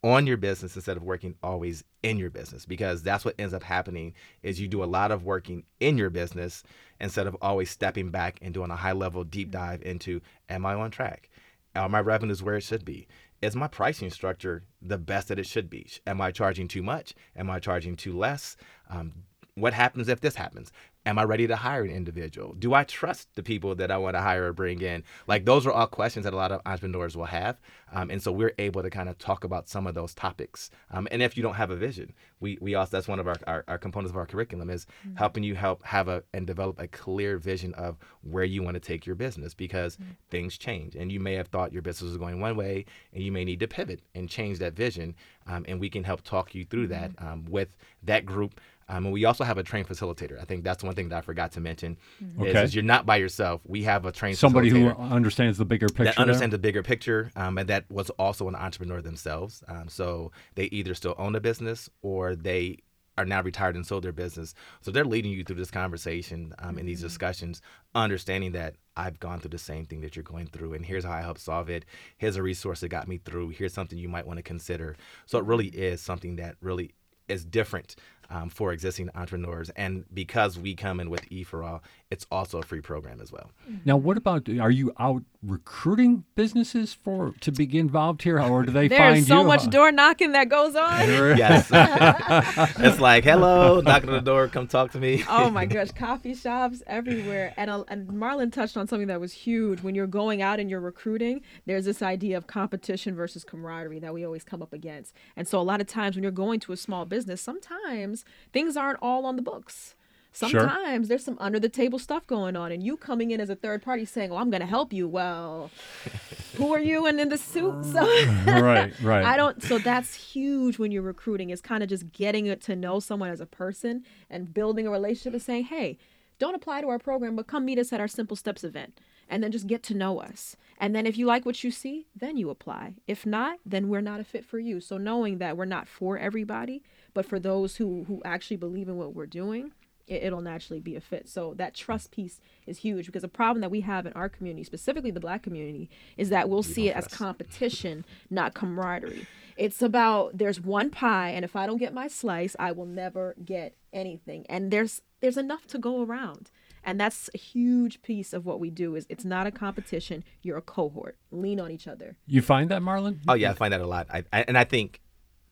on your business instead of working always in your business because that's what ends up happening is you do a lot of working in your business instead of always stepping back and doing a high level deep dive into am I on track? Are my revenues where it should be? Is my pricing structure the best that it should be? Am I charging too much? Am I charging too less? Um, what happens if this happens? Am I ready to hire an individual? Do I trust the people that I want to hire or bring in? Like those are all questions that a lot of entrepreneurs will have, um, and so we're able to kind of talk about some of those topics. Um, and if you don't have a vision, we we also that's one of our, our, our components of our curriculum is mm-hmm. helping you help have a and develop a clear vision of where you want to take your business because mm-hmm. things change, and you may have thought your business was going one way, and you may need to pivot and change that vision. Um, and we can help talk you through that mm-hmm. um, with that group um, and we also have a trained facilitator. I think that's one thing that I forgot to mention. Mm-hmm. Is, okay. is, you're not by yourself. We have a trained somebody who understands the bigger picture. That understands there? the bigger picture, um, and that was also an entrepreneur themselves. Um, so they either still own a business or they are now retired and sold their business. So they're leading you through this conversation um, and these mm-hmm. discussions, understanding that I've gone through the same thing that you're going through, and here's how I help solve it. Here's a resource that got me through. Here's something you might want to consider. So it really is something that really is different um, for existing entrepreneurs. And because we come in with E for All, it's also a free program as well. Now, what about are you out recruiting businesses for to be involved here, or do they There's find you? There's so much door knocking that goes on. yes, it's like hello, knocking on the door, come talk to me. oh my gosh, coffee shops everywhere, and uh, and Marlon touched on something that was huge. When you're going out and you're recruiting, there's this idea of competition versus camaraderie that we always come up against. And so a lot of times when you're going to a small business, sometimes things aren't all on the books. Sometimes sure. there's some under the table stuff going on, and you coming in as a third party saying, "Well, I'm going to help you." Well, who are you and in the suit? Uh, so right, right. I don't. So that's huge when you're recruiting. Is kind of just getting it to know someone as a person and building a relationship and saying, "Hey, don't apply to our program, but come meet us at our Simple Steps event." And then just get to know us. And then if you like what you see, then you apply. If not, then we're not a fit for you. So knowing that we're not for everybody, but for those who who actually believe in what we're doing it, will naturally be a fit. So that trust piece is huge because the problem that we have in our community, specifically the black community, is that we'll see it as competition, not camaraderie. It's about there's one pie and if I don't get my slice, I will never get anything. And there's there's enough to go around. And that's a huge piece of what we do is it's not a competition, you're a cohort. Lean on each other. You find that, Marlon? Oh yeah, I find that a lot. I, I and I think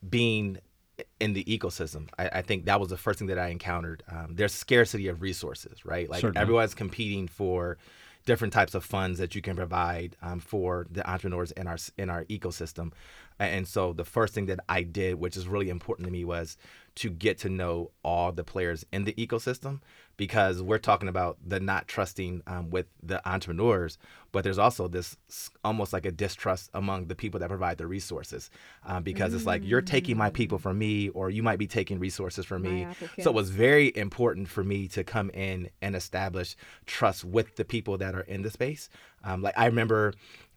being in the ecosystem. I, I, think that was the first thing that I encountered. Um, there's scarcity of resources, right? Like Certainly. everyone's competing for different types of funds that you can provide um, for the entrepreneurs in our in our ecosystem. And so the first thing that I did, which is really important to me, was to get to know all the players in the ecosystem because we're talking about the not trusting um, with the entrepreneurs, but there's also this almost like a distrust among the people that provide the resources um, because mm. it's like you're taking my people from me or you might be taking resources from me. So it was very important for me to come in and establish trust with the people that are in the space. Um, like I remember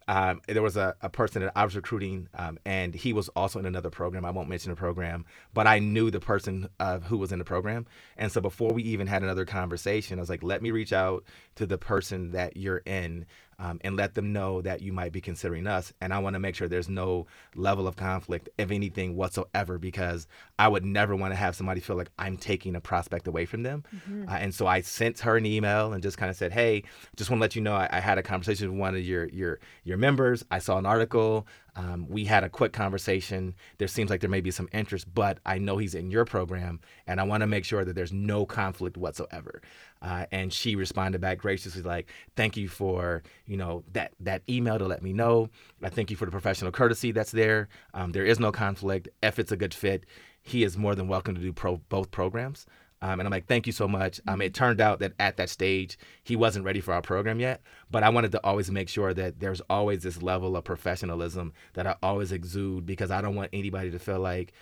um, there was a, a, person that I was recruiting, um, and he was also in another program. I won't mention the program, but I knew the person uh, who was in the program. And so before we even had another conversation, I was like, let me reach out to the person that you're in um, and let them know that you might be considering us. And I want to make sure there's no level of conflict, if anything whatsoever, because I would never want to have somebody feel like I'm taking a prospect away from them. Mm-hmm. Uh, and so I sent her an email and just kind of said, "Hey, just want to let you know I, I, had a conversation with one of your your your members. I saw an article. Um, we had a quick conversation. There seems like there may be some interest, but I know he's in your program, and I want to make sure that there's no conflict whatsoever. Uh, and she responded back graciously, like, "Thank you for you know that that email to let me know. I thank you for the professional courtesy that's there. Um, there is no conflict. If it's a good fit, he is more than welcome to do pro- both programs." Um, and I'm like, thank you so much. Um, it turned out that at that stage, he wasn't ready for our program yet. But I wanted to always make sure that there's always this level of professionalism that I always exude because I don't want anybody to feel like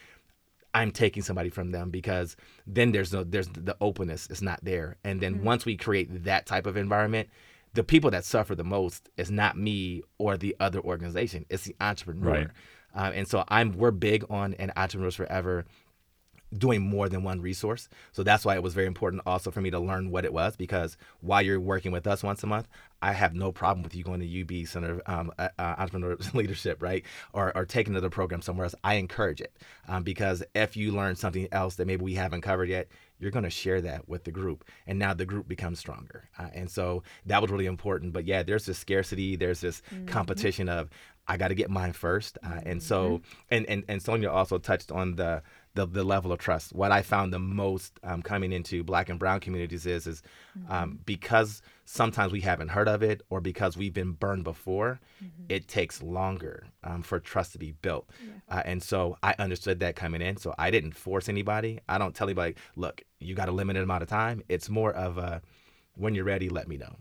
I'm taking somebody from them because then there's no there's the openness is not there. And then mm-hmm. once we create that type of environment, the people that suffer the most is not me or the other organization. It's the entrepreneur. Right. Uh, and so I'm we're big on an entrepreneurs forever doing more than one resource. So that's why it was very important also for me to learn what it was because while you're working with us once a month, I have no problem with you going to UB Center of um, uh, uh, Entrepreneur Leadership, right? Or, or taking another program somewhere else. I encourage it um, because if you learn something else that maybe we haven't covered yet, you're going to share that with the group. And now the group becomes stronger. Uh, and so that was really important. But yeah, there's this scarcity, there's this mm-hmm. competition of, I got to get mine first. Uh, and so, mm-hmm. and, and, and Sonya also touched on the, the, the level of trust. What I found the most um, coming into black and brown communities is, is mm-hmm. um, because sometimes we haven't heard of it or because we've been burned before, mm-hmm. it takes longer um, for trust to be built. Yeah. Uh, and so I understood that coming in. So I didn't force anybody. I don't tell anybody, look, you got a limited amount of time. It's more of a, when you're ready, let me know.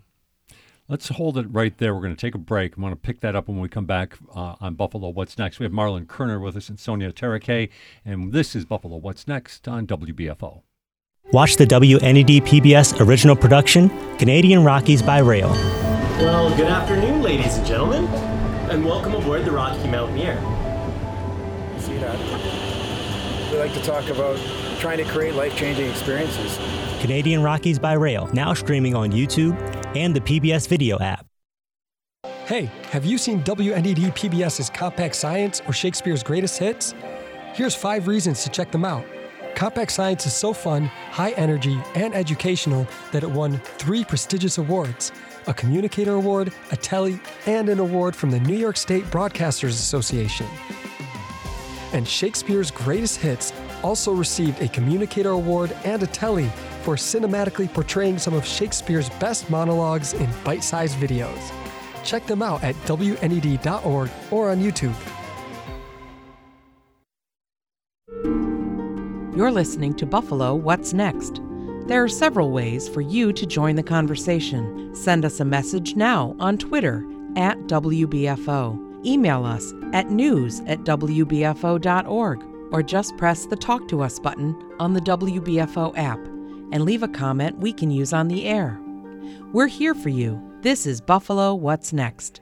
Let's hold it right there. We're going to take a break. I want to pick that up when we come back uh, on Buffalo What's Next. We have Marlon Kerner with us and Sonya Tareke, and this is Buffalo What's Next on WBFO. Watch the WNED PBS original production, Canadian Rockies by Rail. Well, good afternoon, ladies and gentlemen, and welcome aboard the Rocky Mountaineer. See that? We like to talk about trying to create life changing experiences. Canadian Rockies by Rail, now streaming on YouTube and the PBS video app. Hey, have you seen WNED PBS's Compact Science or Shakespeare's Greatest Hits? Here's five reasons to check them out. Compact Science is so fun, high energy, and educational that it won three prestigious awards a Communicator Award, a Telly, and an award from the New York State Broadcasters Association. And Shakespeare's Greatest Hits also received a Communicator Award and a Telly for cinematically portraying some of Shakespeare's best monologues in bite sized videos. Check them out at WNED.org or on YouTube. You're listening to Buffalo What's Next. There are several ways for you to join the conversation. Send us a message now on Twitter at WBFO. Email us at news at WBFO.org or just press the Talk to Us button on the WBFO app and leave a comment we can use on the air. We're here for you. This is Buffalo What's Next.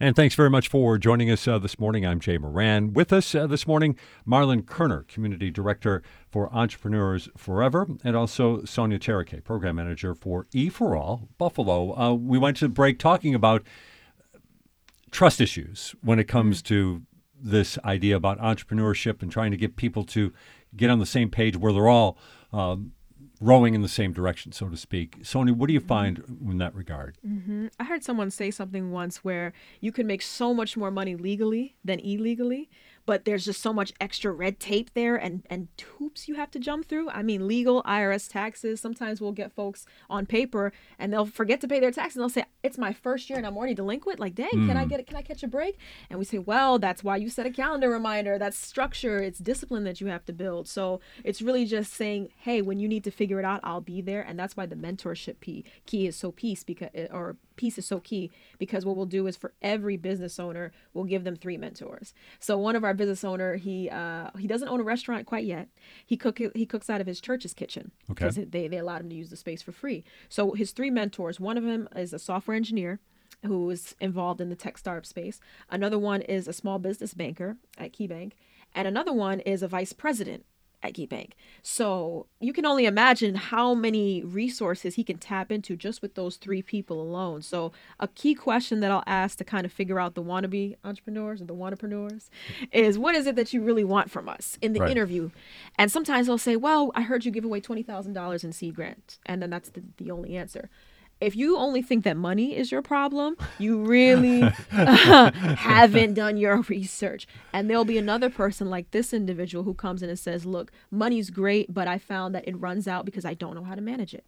And thanks very much for joining us uh, this morning. I'm Jay Moran. With us uh, this morning, Marlon Kerner, Community Director for Entrepreneurs Forever, and also Sonya Tareke, Program Manager for E for All Buffalo. Uh, we went to break talking about trust issues when it comes to this idea about entrepreneurship and trying to get people to get on the same page where they're all um, rowing in the same direction, so to speak. Sony, what do you find in that regard? Mm-hmm. I heard someone say something once where you can make so much more money legally than illegally but there's just so much extra red tape there and and hoops you have to jump through. I mean, legal IRS taxes. Sometimes we'll get folks on paper and they'll forget to pay their taxes. And they'll say, "It's my first year and I'm already delinquent." Like, dang, mm. can I hmm. get it? Can I catch a break? And we say, "Well, that's why you set a calendar reminder. That's structure. It's discipline that you have to build." So it's really just saying, "Hey, when you need to figure it out, I'll be there." And that's why the mentorship key key is so piece because or piece is so key because what we'll do is for every business owner, we'll give them three mentors. So one of our business owner, he uh, he doesn't own a restaurant quite yet. He cook he cooks out of his church's kitchen because okay. they they allowed him to use the space for free. So his three mentors, one of them is a software engineer who is involved in the tech startup space. Another one is a small business banker at KeyBank, and another one is a vice president at KeyBank. So you can only imagine how many resources he can tap into just with those three people alone. So a key question that I'll ask to kind of figure out the wannabe entrepreneurs or the wannapreneurs is what is it that you really want from us in the right. interview? And sometimes they'll say, well, I heard you give away $20,000 in seed grant. And then that's the, the only answer if you only think that money is your problem, you really uh, haven't done your research. And there'll be another person like this individual who comes in and says, Look, money's great, but I found that it runs out because I don't know how to manage it.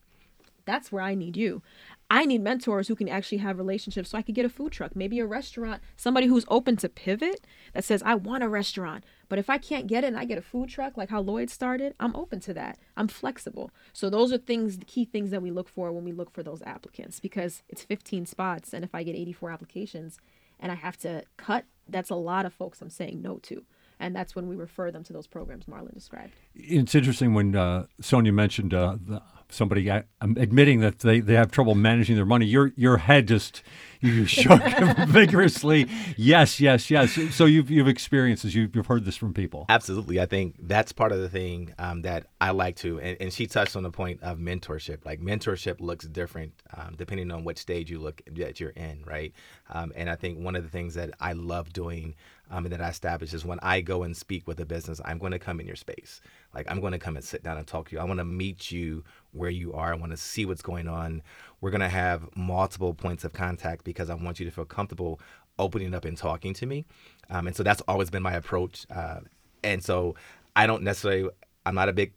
That's where I need you. I need mentors who can actually have relationships so I could get a food truck, maybe a restaurant, somebody who's open to pivot that says, I want a restaurant. But if I can't get it and I get a food truck like how Lloyd started, I'm open to that. I'm flexible. So those are things, the key things that we look for when we look for those applicants because it's 15 spots. And if I get 84 applications and I have to cut, that's a lot of folks I'm saying no to and that's when we refer them to those programs Marlon described. It's interesting when uh, Sonya mentioned uh, the somebody uh, um, admitting that they, they have trouble managing their money, your your head just you shook vigorously. Yes, yes, yes. So you've you've experienced this. You've, you've heard this from people. Absolutely. I think that's part of the thing um, that I like to. And, and, she touched on the point of mentorship. Like mentorship looks different um, depending on which stage you look that you're in, right? Um, and I think one of the things that I love doing um, and that I establish is when I go and speak with a business, I'm going to come in your space. Like I'm going to come and sit down and talk to you. I want to meet you where you are. I want to see what's going on. We're going to have multiple points of contact because I want you to feel comfortable opening up and talking to me. Um, and so that's always been my approach. Uh, and so I don't necessarily, I'm not a big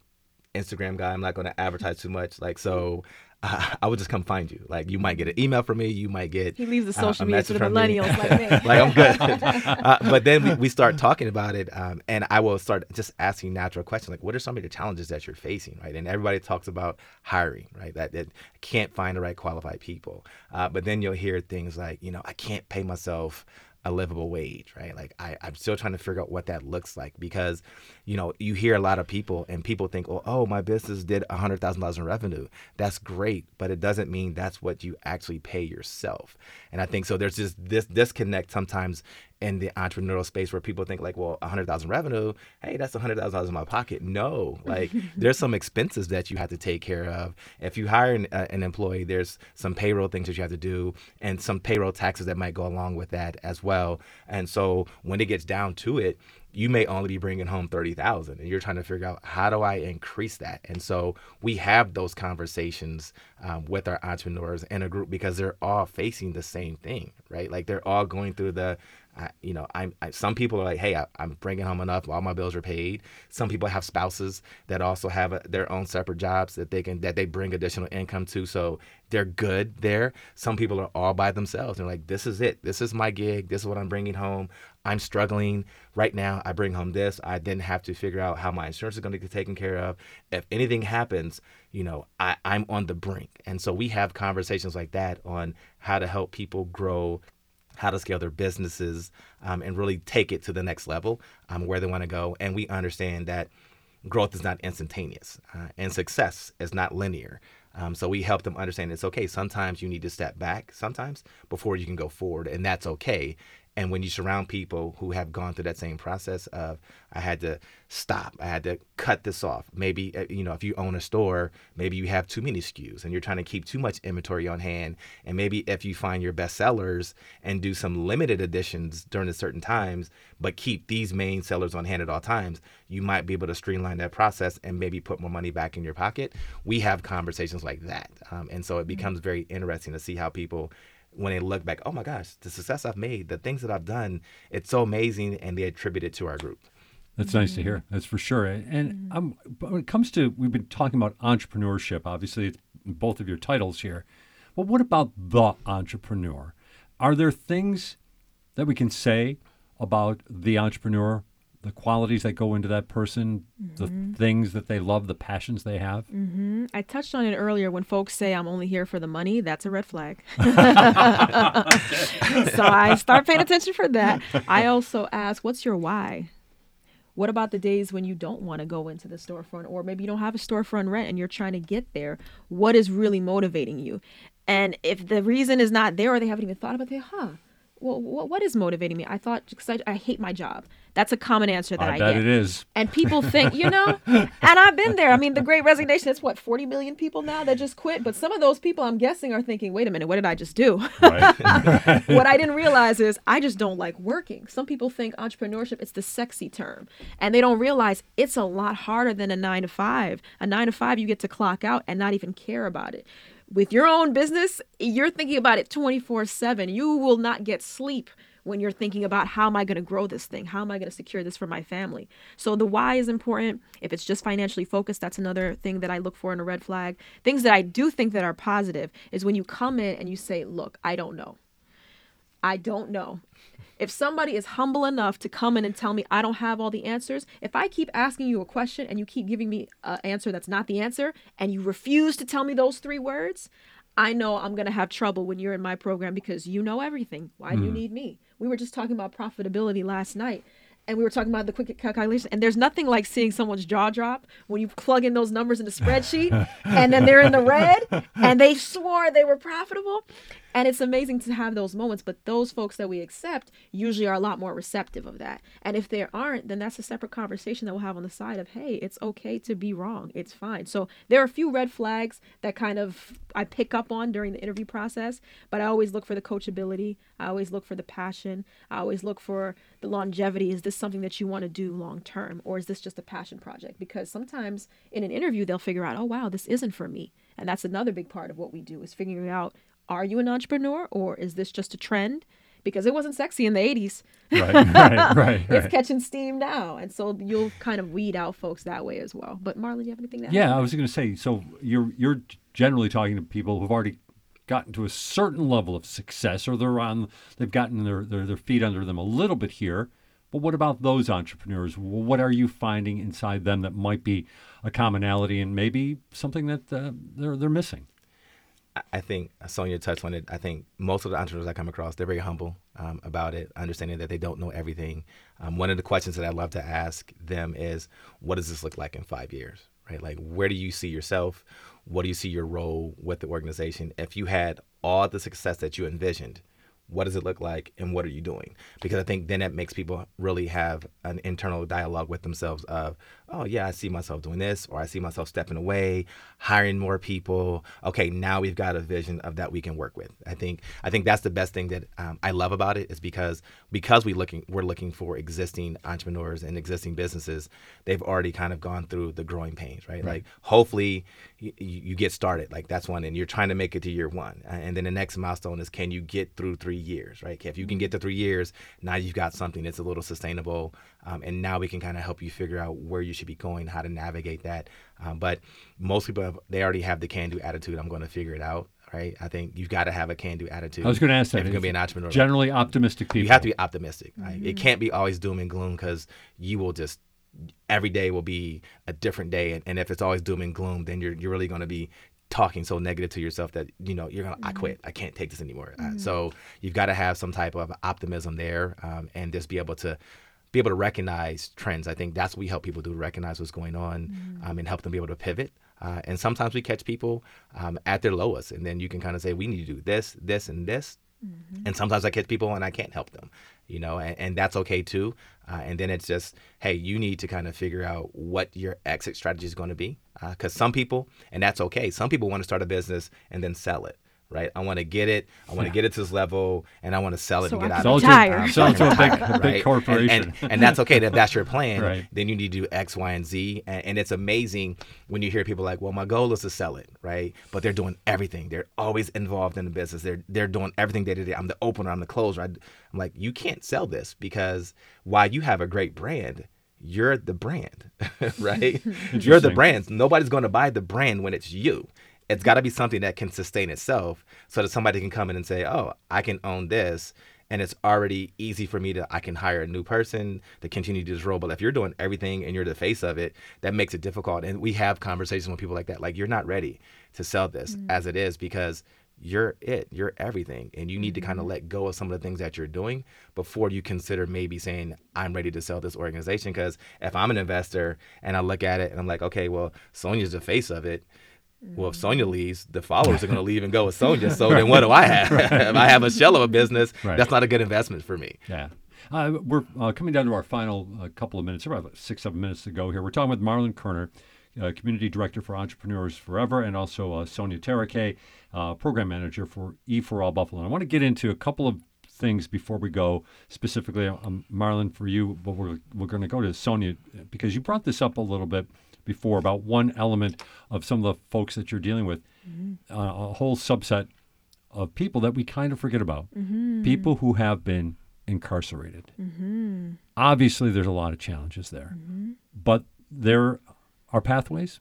Instagram guy. I'm not going to advertise too much. Like, so uh, I would just come find you. Like you might get an email from me, you might get he leaves the social uh, media to the millennials like me. like I'm good, uh, but then we, we start talking about it, um, and I will start just asking natural questions like, what are some of the challenges that you're facing, right? And everybody talks about hiring, right? That that can't find the right qualified people, uh, but then you'll hear things like, you know, I can't pay myself a livable wage, right? Like I, I'm still trying to figure out what that looks like because, you know, you hear a lot of people and people think, well, oh, my business did a hundred thousand dollars in revenue. That's great, but it doesn't mean that's what you actually pay yourself. And I think so. There's just this disconnect sometimes in the entrepreneurial space where people think like, well, a hundred thousand revenue, hey, that's a hundred thousand dollars in my pocket. No, like there's some expenses that you have to take care of. If you hire an, uh, an, employee, there's some payroll things that you have to do, and some payroll taxes that might go along with that as well. And so when it gets down to it, you may only be bringing home 30,000 and you're trying to figure out how do I increase that? And so we have those conversations um, with our entrepreneurs in a group because they're all facing the same thing, right? Like they're all going through the I, you know, I'm I, some people are like, hey, I, am bringing home enough, all my bills are paid. Some people have spouses that also have a, their own separate jobs that they can that they bring additional income to, so they're good there. Some people are all by themselves. They're like, this is it. This is my gig. This is what I'm bringing home. I'm struggling right now. I bring home this. I then have to figure out how my insurance is going to get taken care of. If anything happens, you know, I, I'm on the brink. And so we have conversations like that on how to help people grow how to scale their businesses um, and really take it to the next level um, where they want to go. And we understand that growth is not instantaneous uh, and success is not linear. Um, so we help them understand it's okay. Sometimes you need to step back, sometimes before you can go forward, and that's okay. And when you surround people who have gone through that same process of, I had to stop, I had to cut this off. Maybe, uh, you know, if you own a store, maybe you have too many SKUs and you're trying to keep too much inventory on hand. And maybe if you find your best sellers and do some limited editions during certain times, but keep these main sellers on hand at all times, you might be able to streamline that process and maybe put more money back in your pocket. We have conversations like that. Um, and so it mm-hmm. becomes very interesting to see how people when they look back, oh my gosh, the success I've made, the things that I've done, it's so amazing, and they attribute it to our group. That's mm-hmm. nice to hear. That's for sure. And mm-hmm. when it comes to, we've been talking about entrepreneurship. Obviously, it's both of your titles here. But what about the entrepreneur? Are there things that we can say about the entrepreneur the qualities that go into that person, mm-hmm. the things that they love, the passions they have. Mm-hmm. I touched on it earlier. When folks say I'm only here for the money, that's a red flag. so I start paying attention for that. I also ask, what's your why? What about the days when you don't want to go into the storefront, or maybe you don't have a storefront rent and you're trying to get there? What is really motivating you? And if the reason is not there, or they haven't even thought about it, huh? Well, what is motivating me? I thought because I, I hate my job. That's a common answer that I, I bet get. it is. And people think, you know, and I've been there. I mean, the great resignation, it's what, 40 million people now that just quit. But some of those people, I'm guessing, are thinking, wait a minute, what did I just do? Right. what I didn't realize is I just don't like working. Some people think entrepreneurship, it's the sexy term. And they don't realize it's a lot harder than a nine to five. A nine to five, you get to clock out and not even care about it with your own business, you're thinking about it 24 7. You will not get sleep when you're thinking about how am I going to grow this thing? How am I going to secure this for my family? So the why is important. If it's just financially focused, that's another thing that I look for in a red flag. Things that I do think that are positive is when you come in and you say, "Look, I don't know. I don't know." If somebody is humble enough to come in and tell me I don't have all the answers, if I keep asking you a question and you keep giving me an answer that's not the answer and you refuse to tell me those three words, I know I'm going to have trouble when you're in my program because you know everything. Why do you hmm. need me? We were just talking about profitability last night. And we were talking about the quick calculation and there's nothing like seeing someone's jaw drop when you plug in those numbers in the spreadsheet and then they're in the red and they swore they were profitable. And it's amazing to have those moments but those folks that we accept usually are a lot more receptive of that. And if they aren't then that's a separate conversation that we'll have on the side of hey it's okay to be wrong. It's fine. So there are a few red flags that kind of i pick up on during the interview process but i always look for the coachability. I always look for the passion. I always look for the longevity is this something that you want to do long term or is this just a passion project because sometimes in an interview they'll figure out oh wow this isn't for me and that's another big part of what we do is figuring out are you an entrepreneur or is this just a trend? Because it wasn't sexy in the 80s. Right, right, right. it's catching steam now. And so you'll kind of weed out folks that way as well. But Marlon, do you have anything to add? Yeah, I was going to say, so you're you're generally talking to people who've already gotten to a certain level of success or they're on they've gotten their, their, their feet under them a little bit here. But what about those entrepreneurs? What are you finding inside them that might be a commonality and maybe something that uh, they're they're missing? I think Sonya touched on it. I think most of the entrepreneurs I come across, they're very humble um, about it, understanding that they don't know everything. Um, one of the questions that I love to ask them is, what does this look like in five years? Right? Like, where do you see yourself? What do you see your role with the organization? If you had all the success that you envisioned, what does it look like and what are you doing? Because i think then that makes people really have an internal dialogue with themselves of oh yeah i see myself doing this or i see myself stepping away hiring more people. Okay now we've got a vision of that we can work with. I think i think that's the best thing that um, i love about it is because because we looking we're looking for existing entrepreneurs and existing businesses they've already kind of gone through the growing pains right, right. like hopefully you, you get started. Like that's one and you're trying to make it to year one and then the next milestone is can you get through three years right? If you can get to three years now you've got something that's a little sustainable um, and now we can kind of help you figure out where you should be going how to navigate that um, but most people have, they already have the can-do attitude i'm going to figure it out right? I think you've got to have a can-do attitude. I was going to ask that. If you're going to be an entrepreneur, generally optimistic people. You have to be optimistic. Right? Mm-hmm. It can't be always doom and gloom because you will just every day will be a different day, and, and if it's always doom and gloom, then you're you're really going to be talking so negative to yourself that you know you're gonna mm-hmm. I quit I can't take this anymore. Uh, mm-hmm. So you've got to have some type of optimism there, um, and just be able to be able to recognize trends. I think that's what we help people do: recognize what's going on, mm-hmm. um, and help them be able to pivot. Uh, and sometimes we catch people um, at their lowest, and then you can kind of say, we need to do this, this, and this. Mm-hmm. And sometimes I catch people and I can't help them, you know, and, and that's okay too. Uh, and then it's just, hey, you need to kind of figure out what your exit strategy is going to be. Because uh, some people, and that's okay, some people want to start a business and then sell it right? I want to get it. I want to get it to this level, and I want to sell it so and get I out of it. Um, sell it to a big, a big right? corporation. And, and, and, that's okay. If that's your plan, right. then you need to do X, Y, and Z. And, and, it's amazing when you hear people like, "Well, my goal is to sell it," right? But they're doing everything. They're always involved in the business. They're they're doing everything day to day. I'm the opener. I'm the closer. I'm like, you can't sell this because while you have a great brand you're the brand, right? you're the brand. Nobody's going to buy the brand when it's you it's got to be something that can sustain itself so that somebody can come in and say, oh, I can own this. And it's already easy for me to, I can hire a new person to continue this role. But if you're doing everything and you're the face of it, that makes it difficult. And we have conversations with people like that. Like, you're not ready to sell this mm-hmm. as it is because you're it, you're everything. And you need mm-hmm. to kind of let go of some of the things that you're doing before you consider maybe saying, I'm ready to sell this organization. Because if I'm an investor and I look at it and I'm like, okay, well, Sonya's the face of it well, if Sonya leaves, the followers are going to leave and go with Sonya. So then what do I have? right. if I have a shell of a business, right. that's not a good investment for me. Yeah. Uh, we're uh, coming down to our final uh, couple of minutes, about six, seven minutes to go here. We're talking with Marlon Kerner, uh, Community Director for Entrepreneurs Forever, and also uh, Sonya Tareke, uh, Program Manager for E for All Buffalo. And I want to get into a couple of things before we go specifically, um, Marlon, for you, but we're, we're going to go to Sonya because you brought this up a little bit before about one element of some of the folks that you're dealing with, mm-hmm. uh, a whole subset of people that we kind of forget about. Mm-hmm. People who have been incarcerated. Mm-hmm. Obviously, there's a lot of challenges there, mm-hmm. but there are pathways.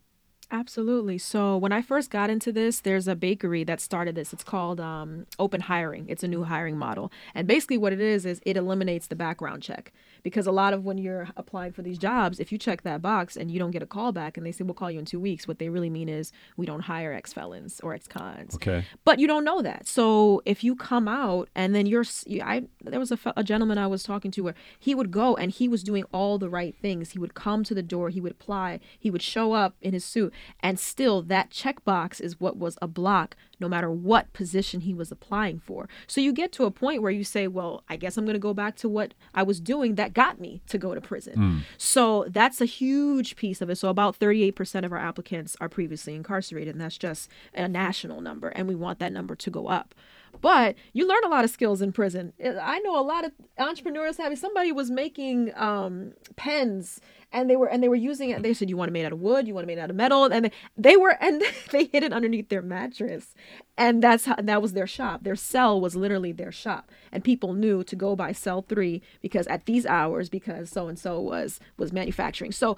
Absolutely. So when I first got into this, there's a bakery that started this. It's called um, Open Hiring. It's a new hiring model, and basically what it is is it eliminates the background check because a lot of when you're applying for these jobs, if you check that box and you don't get a call back and they say we'll call you in two weeks, what they really mean is we don't hire ex felons or ex cons. Okay. But you don't know that. So if you come out and then you're, I there was a, a gentleman I was talking to where he would go and he was doing all the right things. He would come to the door, he would apply, he would show up in his suit, and still that checkbox is what was a block no matter what position he was applying for. So you get to a point where you say, well, I guess I'm going to go back to what I was doing that got me to go to prison. Mm. So that's a huge piece of it. So about 38% of our applicants are previously incarcerated, and that's just a national number, and we want that number to go up. But you learn a lot of skills in prison. I know a lot of entrepreneurs having somebody was making um, pens and they were and they were using it. They said you want it made out of wood, you want it made out of metal, and they, they were and they hid it underneath their mattress, and that's how that was their shop. Their cell was literally their shop, and people knew to go by cell three because at these hours because so and so was was manufacturing. So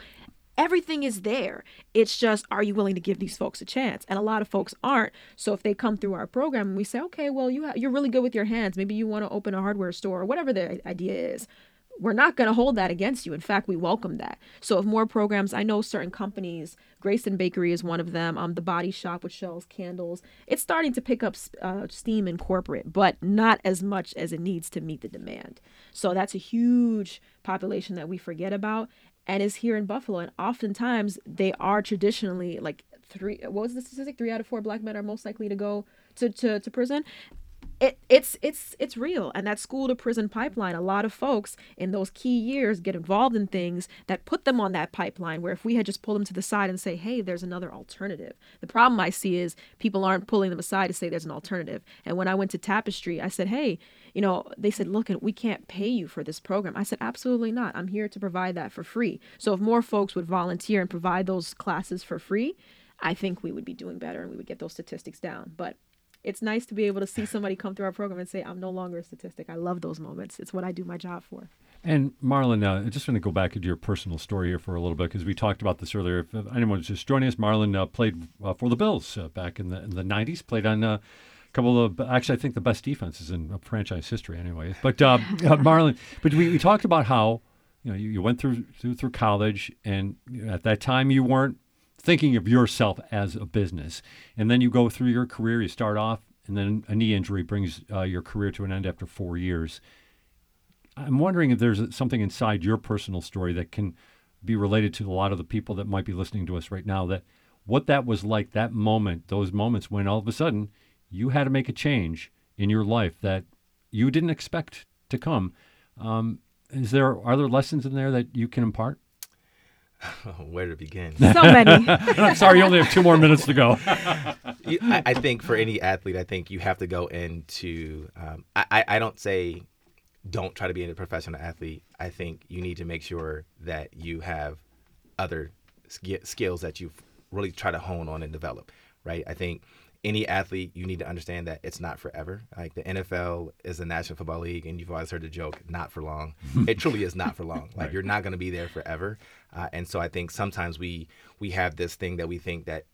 everything is there. It's just, are you willing to give these folks a chance? And a lot of folks aren't. So if they come through our program and we say, okay, well, you ha- you're really good with your hands. Maybe you want to open a hardware store or whatever the idea is. We're not going to hold that against you. In fact, we welcome that. So if more programs, I know certain companies, Greyston Bakery is one of them. Um, the Body Shop, which sells candles, it's starting to pick up uh, steam in corporate, but not as much as it needs to meet the demand. So that's a huge population that we forget about and is here in Buffalo. And oftentimes they are traditionally like three. What was the statistic? Three out of four black men are most likely to go to to, to prison it, it's it's it's real. And that school to prison pipeline a lot of folks in those key years get involved in things that put them on that pipeline where if we had just pulled them to the side and say hey there's another alternative. The problem i see is people aren't pulling them aside to say there's an alternative. And when i went to tapestry i said hey you know they said look we can't pay you for this program. I said absolutely not. I'm here to provide that for free. So if more folks would volunteer and provide those classes for free i think we would be doing better and we would get those statistics down. But it's nice to be able to see somebody come through our program and say, I'm no longer a statistic. I love those moments. It's what I do my job for. And Marlon, uh, I just want to go back into your personal story here for a little bit because we talked about this earlier. If anyone's just joining us, Marlon uh, played uh, for the Bills uh, back in the, in the 90s, played on uh, a couple of, actually, I think the best defenses in franchise history anyway. But uh, Marlon, but we, we talked about how, you know, you, you went through, through, through college and at that time you weren't thinking of yourself as a business. And then you go through your career, you start off, and then a knee injury brings uh, your career to an end after four years. I'm wondering if there's something inside your personal story that can be related to a lot of the people that might be listening to us right now that what that was like that moment those moments when all of a sudden you had to make a change in your life that you didn't expect to come um, is there are there lessons in there that you can impart Where to begin? So many. I'm sorry, you only have two more minutes to go. I, I, think for any athlete, I think you have to go into. Um, I, I don't say don't try to be a professional athlete. I think you need to make sure that you have other sk- skills that you really try to hone on and develop. Right. I think any athlete, you need to understand that it's not forever. Like the NFL is the National Football League, and you've always heard the joke, not for long. it truly is not for long. Like right. you're not going to be there forever. Uh, and so I think sometimes we we have this thing that we think that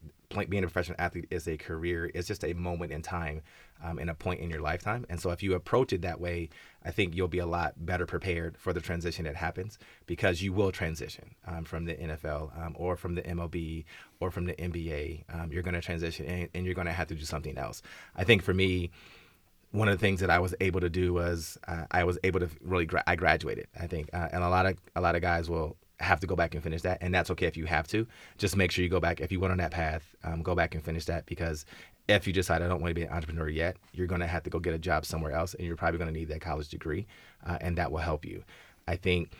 being a professional athlete is a career. It's just a moment in time um, and a point in your lifetime. And so if you approach it that way, I think you'll be a lot better prepared for the transition that happens because you will transition um, from the NFL um, or from the MLB or from the NBA. Um, you're going to transition and, and you're going to have to do something else. I think for me, one of the things that I was able to do was uh, I was able to really gra- I graduated. I think, uh, and a lot of a lot of guys will have to go back and finish that, and that's okay if you have to. Just make sure you go back if you went on that path. Um, go back and finish that because if you decide I don't want to be an entrepreneur yet, you're going to have to go get a job somewhere else, and you're probably going to need that college degree, uh, and that will help you. I think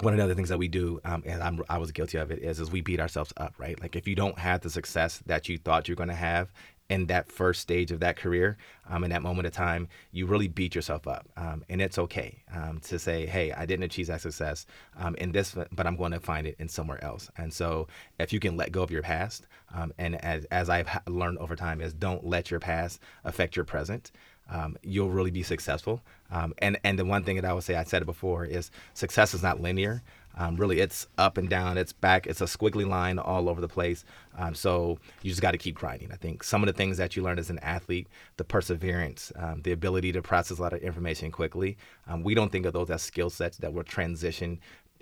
one of the other things that we do, um, and I'm, i was guilty of it, is is we beat ourselves up, right? Like if you don't have the success that you thought you're going to have, in that first stage of that career, um, in that moment of time, you really beat yourself up. Um, and it's okay um, to say, hey, I didn't achieve that success um, in this, but I'm going to find it in somewhere else. And so if you can let go of your past, um, and as, as I've learned over time, is don't let your past affect your present. Um, you'll really be successful. And and the one thing that I would say, I said it before, is success is not linear. Um, really, it's up and down, it's back, it's a squiggly line all over the place. Um, so you just got to keep grinding. I think some of the things that you learn as an athlete, the perseverance, um, the ability to process a lot of information quickly, um, we don't think of those as skill sets that will transition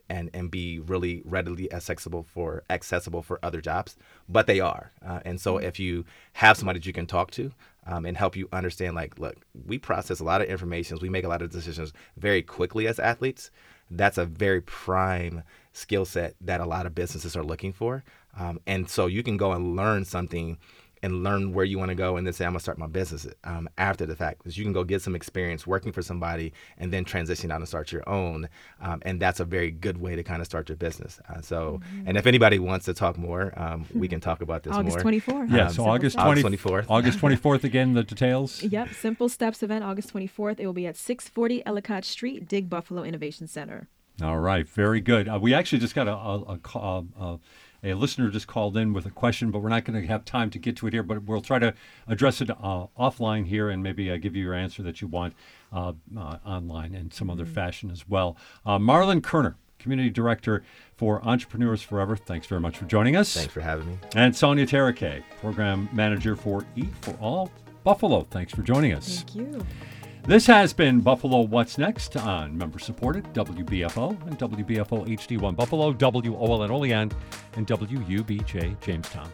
and and be really readily accessible for accessible for other jobs, but they are. Uh, and so if you have somebody that you can talk to um, and help you understand, like, look, we process a lot of information, we make a lot of decisions very quickly as athletes. That's a very prime skill set that a lot of businesses are looking for. Um, and so you can go and learn something and learn where you want to go and then say i'm going to start my business um, after the fact. Because you can go get some experience working for somebody and then transition out and start your own um, and that's a very good way to kind of start your business. Uh, so mm-hmm. and if anybody wants to talk more um, we can talk about this more. august more. 24th yeah so august, 20, august 24th august 24th again the details? Yep simple steps event august 24th it will be at 640 ellicott street dig buffalo innovation center. All right very good. Uh, we actually just got a, a, a, a a listener just called in with a question, but we're not going to have time to get to it here. But we'll try to address it uh, offline here and maybe uh, give you your answer that you want uh, uh online in some other mm-hmm. fashion as well. Uh, Marlon Kerner, Community Director for Entrepreneurs Forever. Thanks very much for joining us. Thanks for having me. And Sonya Tareke, Program Manager for E for All Buffalo. Thanks for joining us. Thank you. This has been Buffalo What's Next on member supported WBFO and WBFO HD1 Buffalo, WOLN Olean, and WUBJ Jamestown.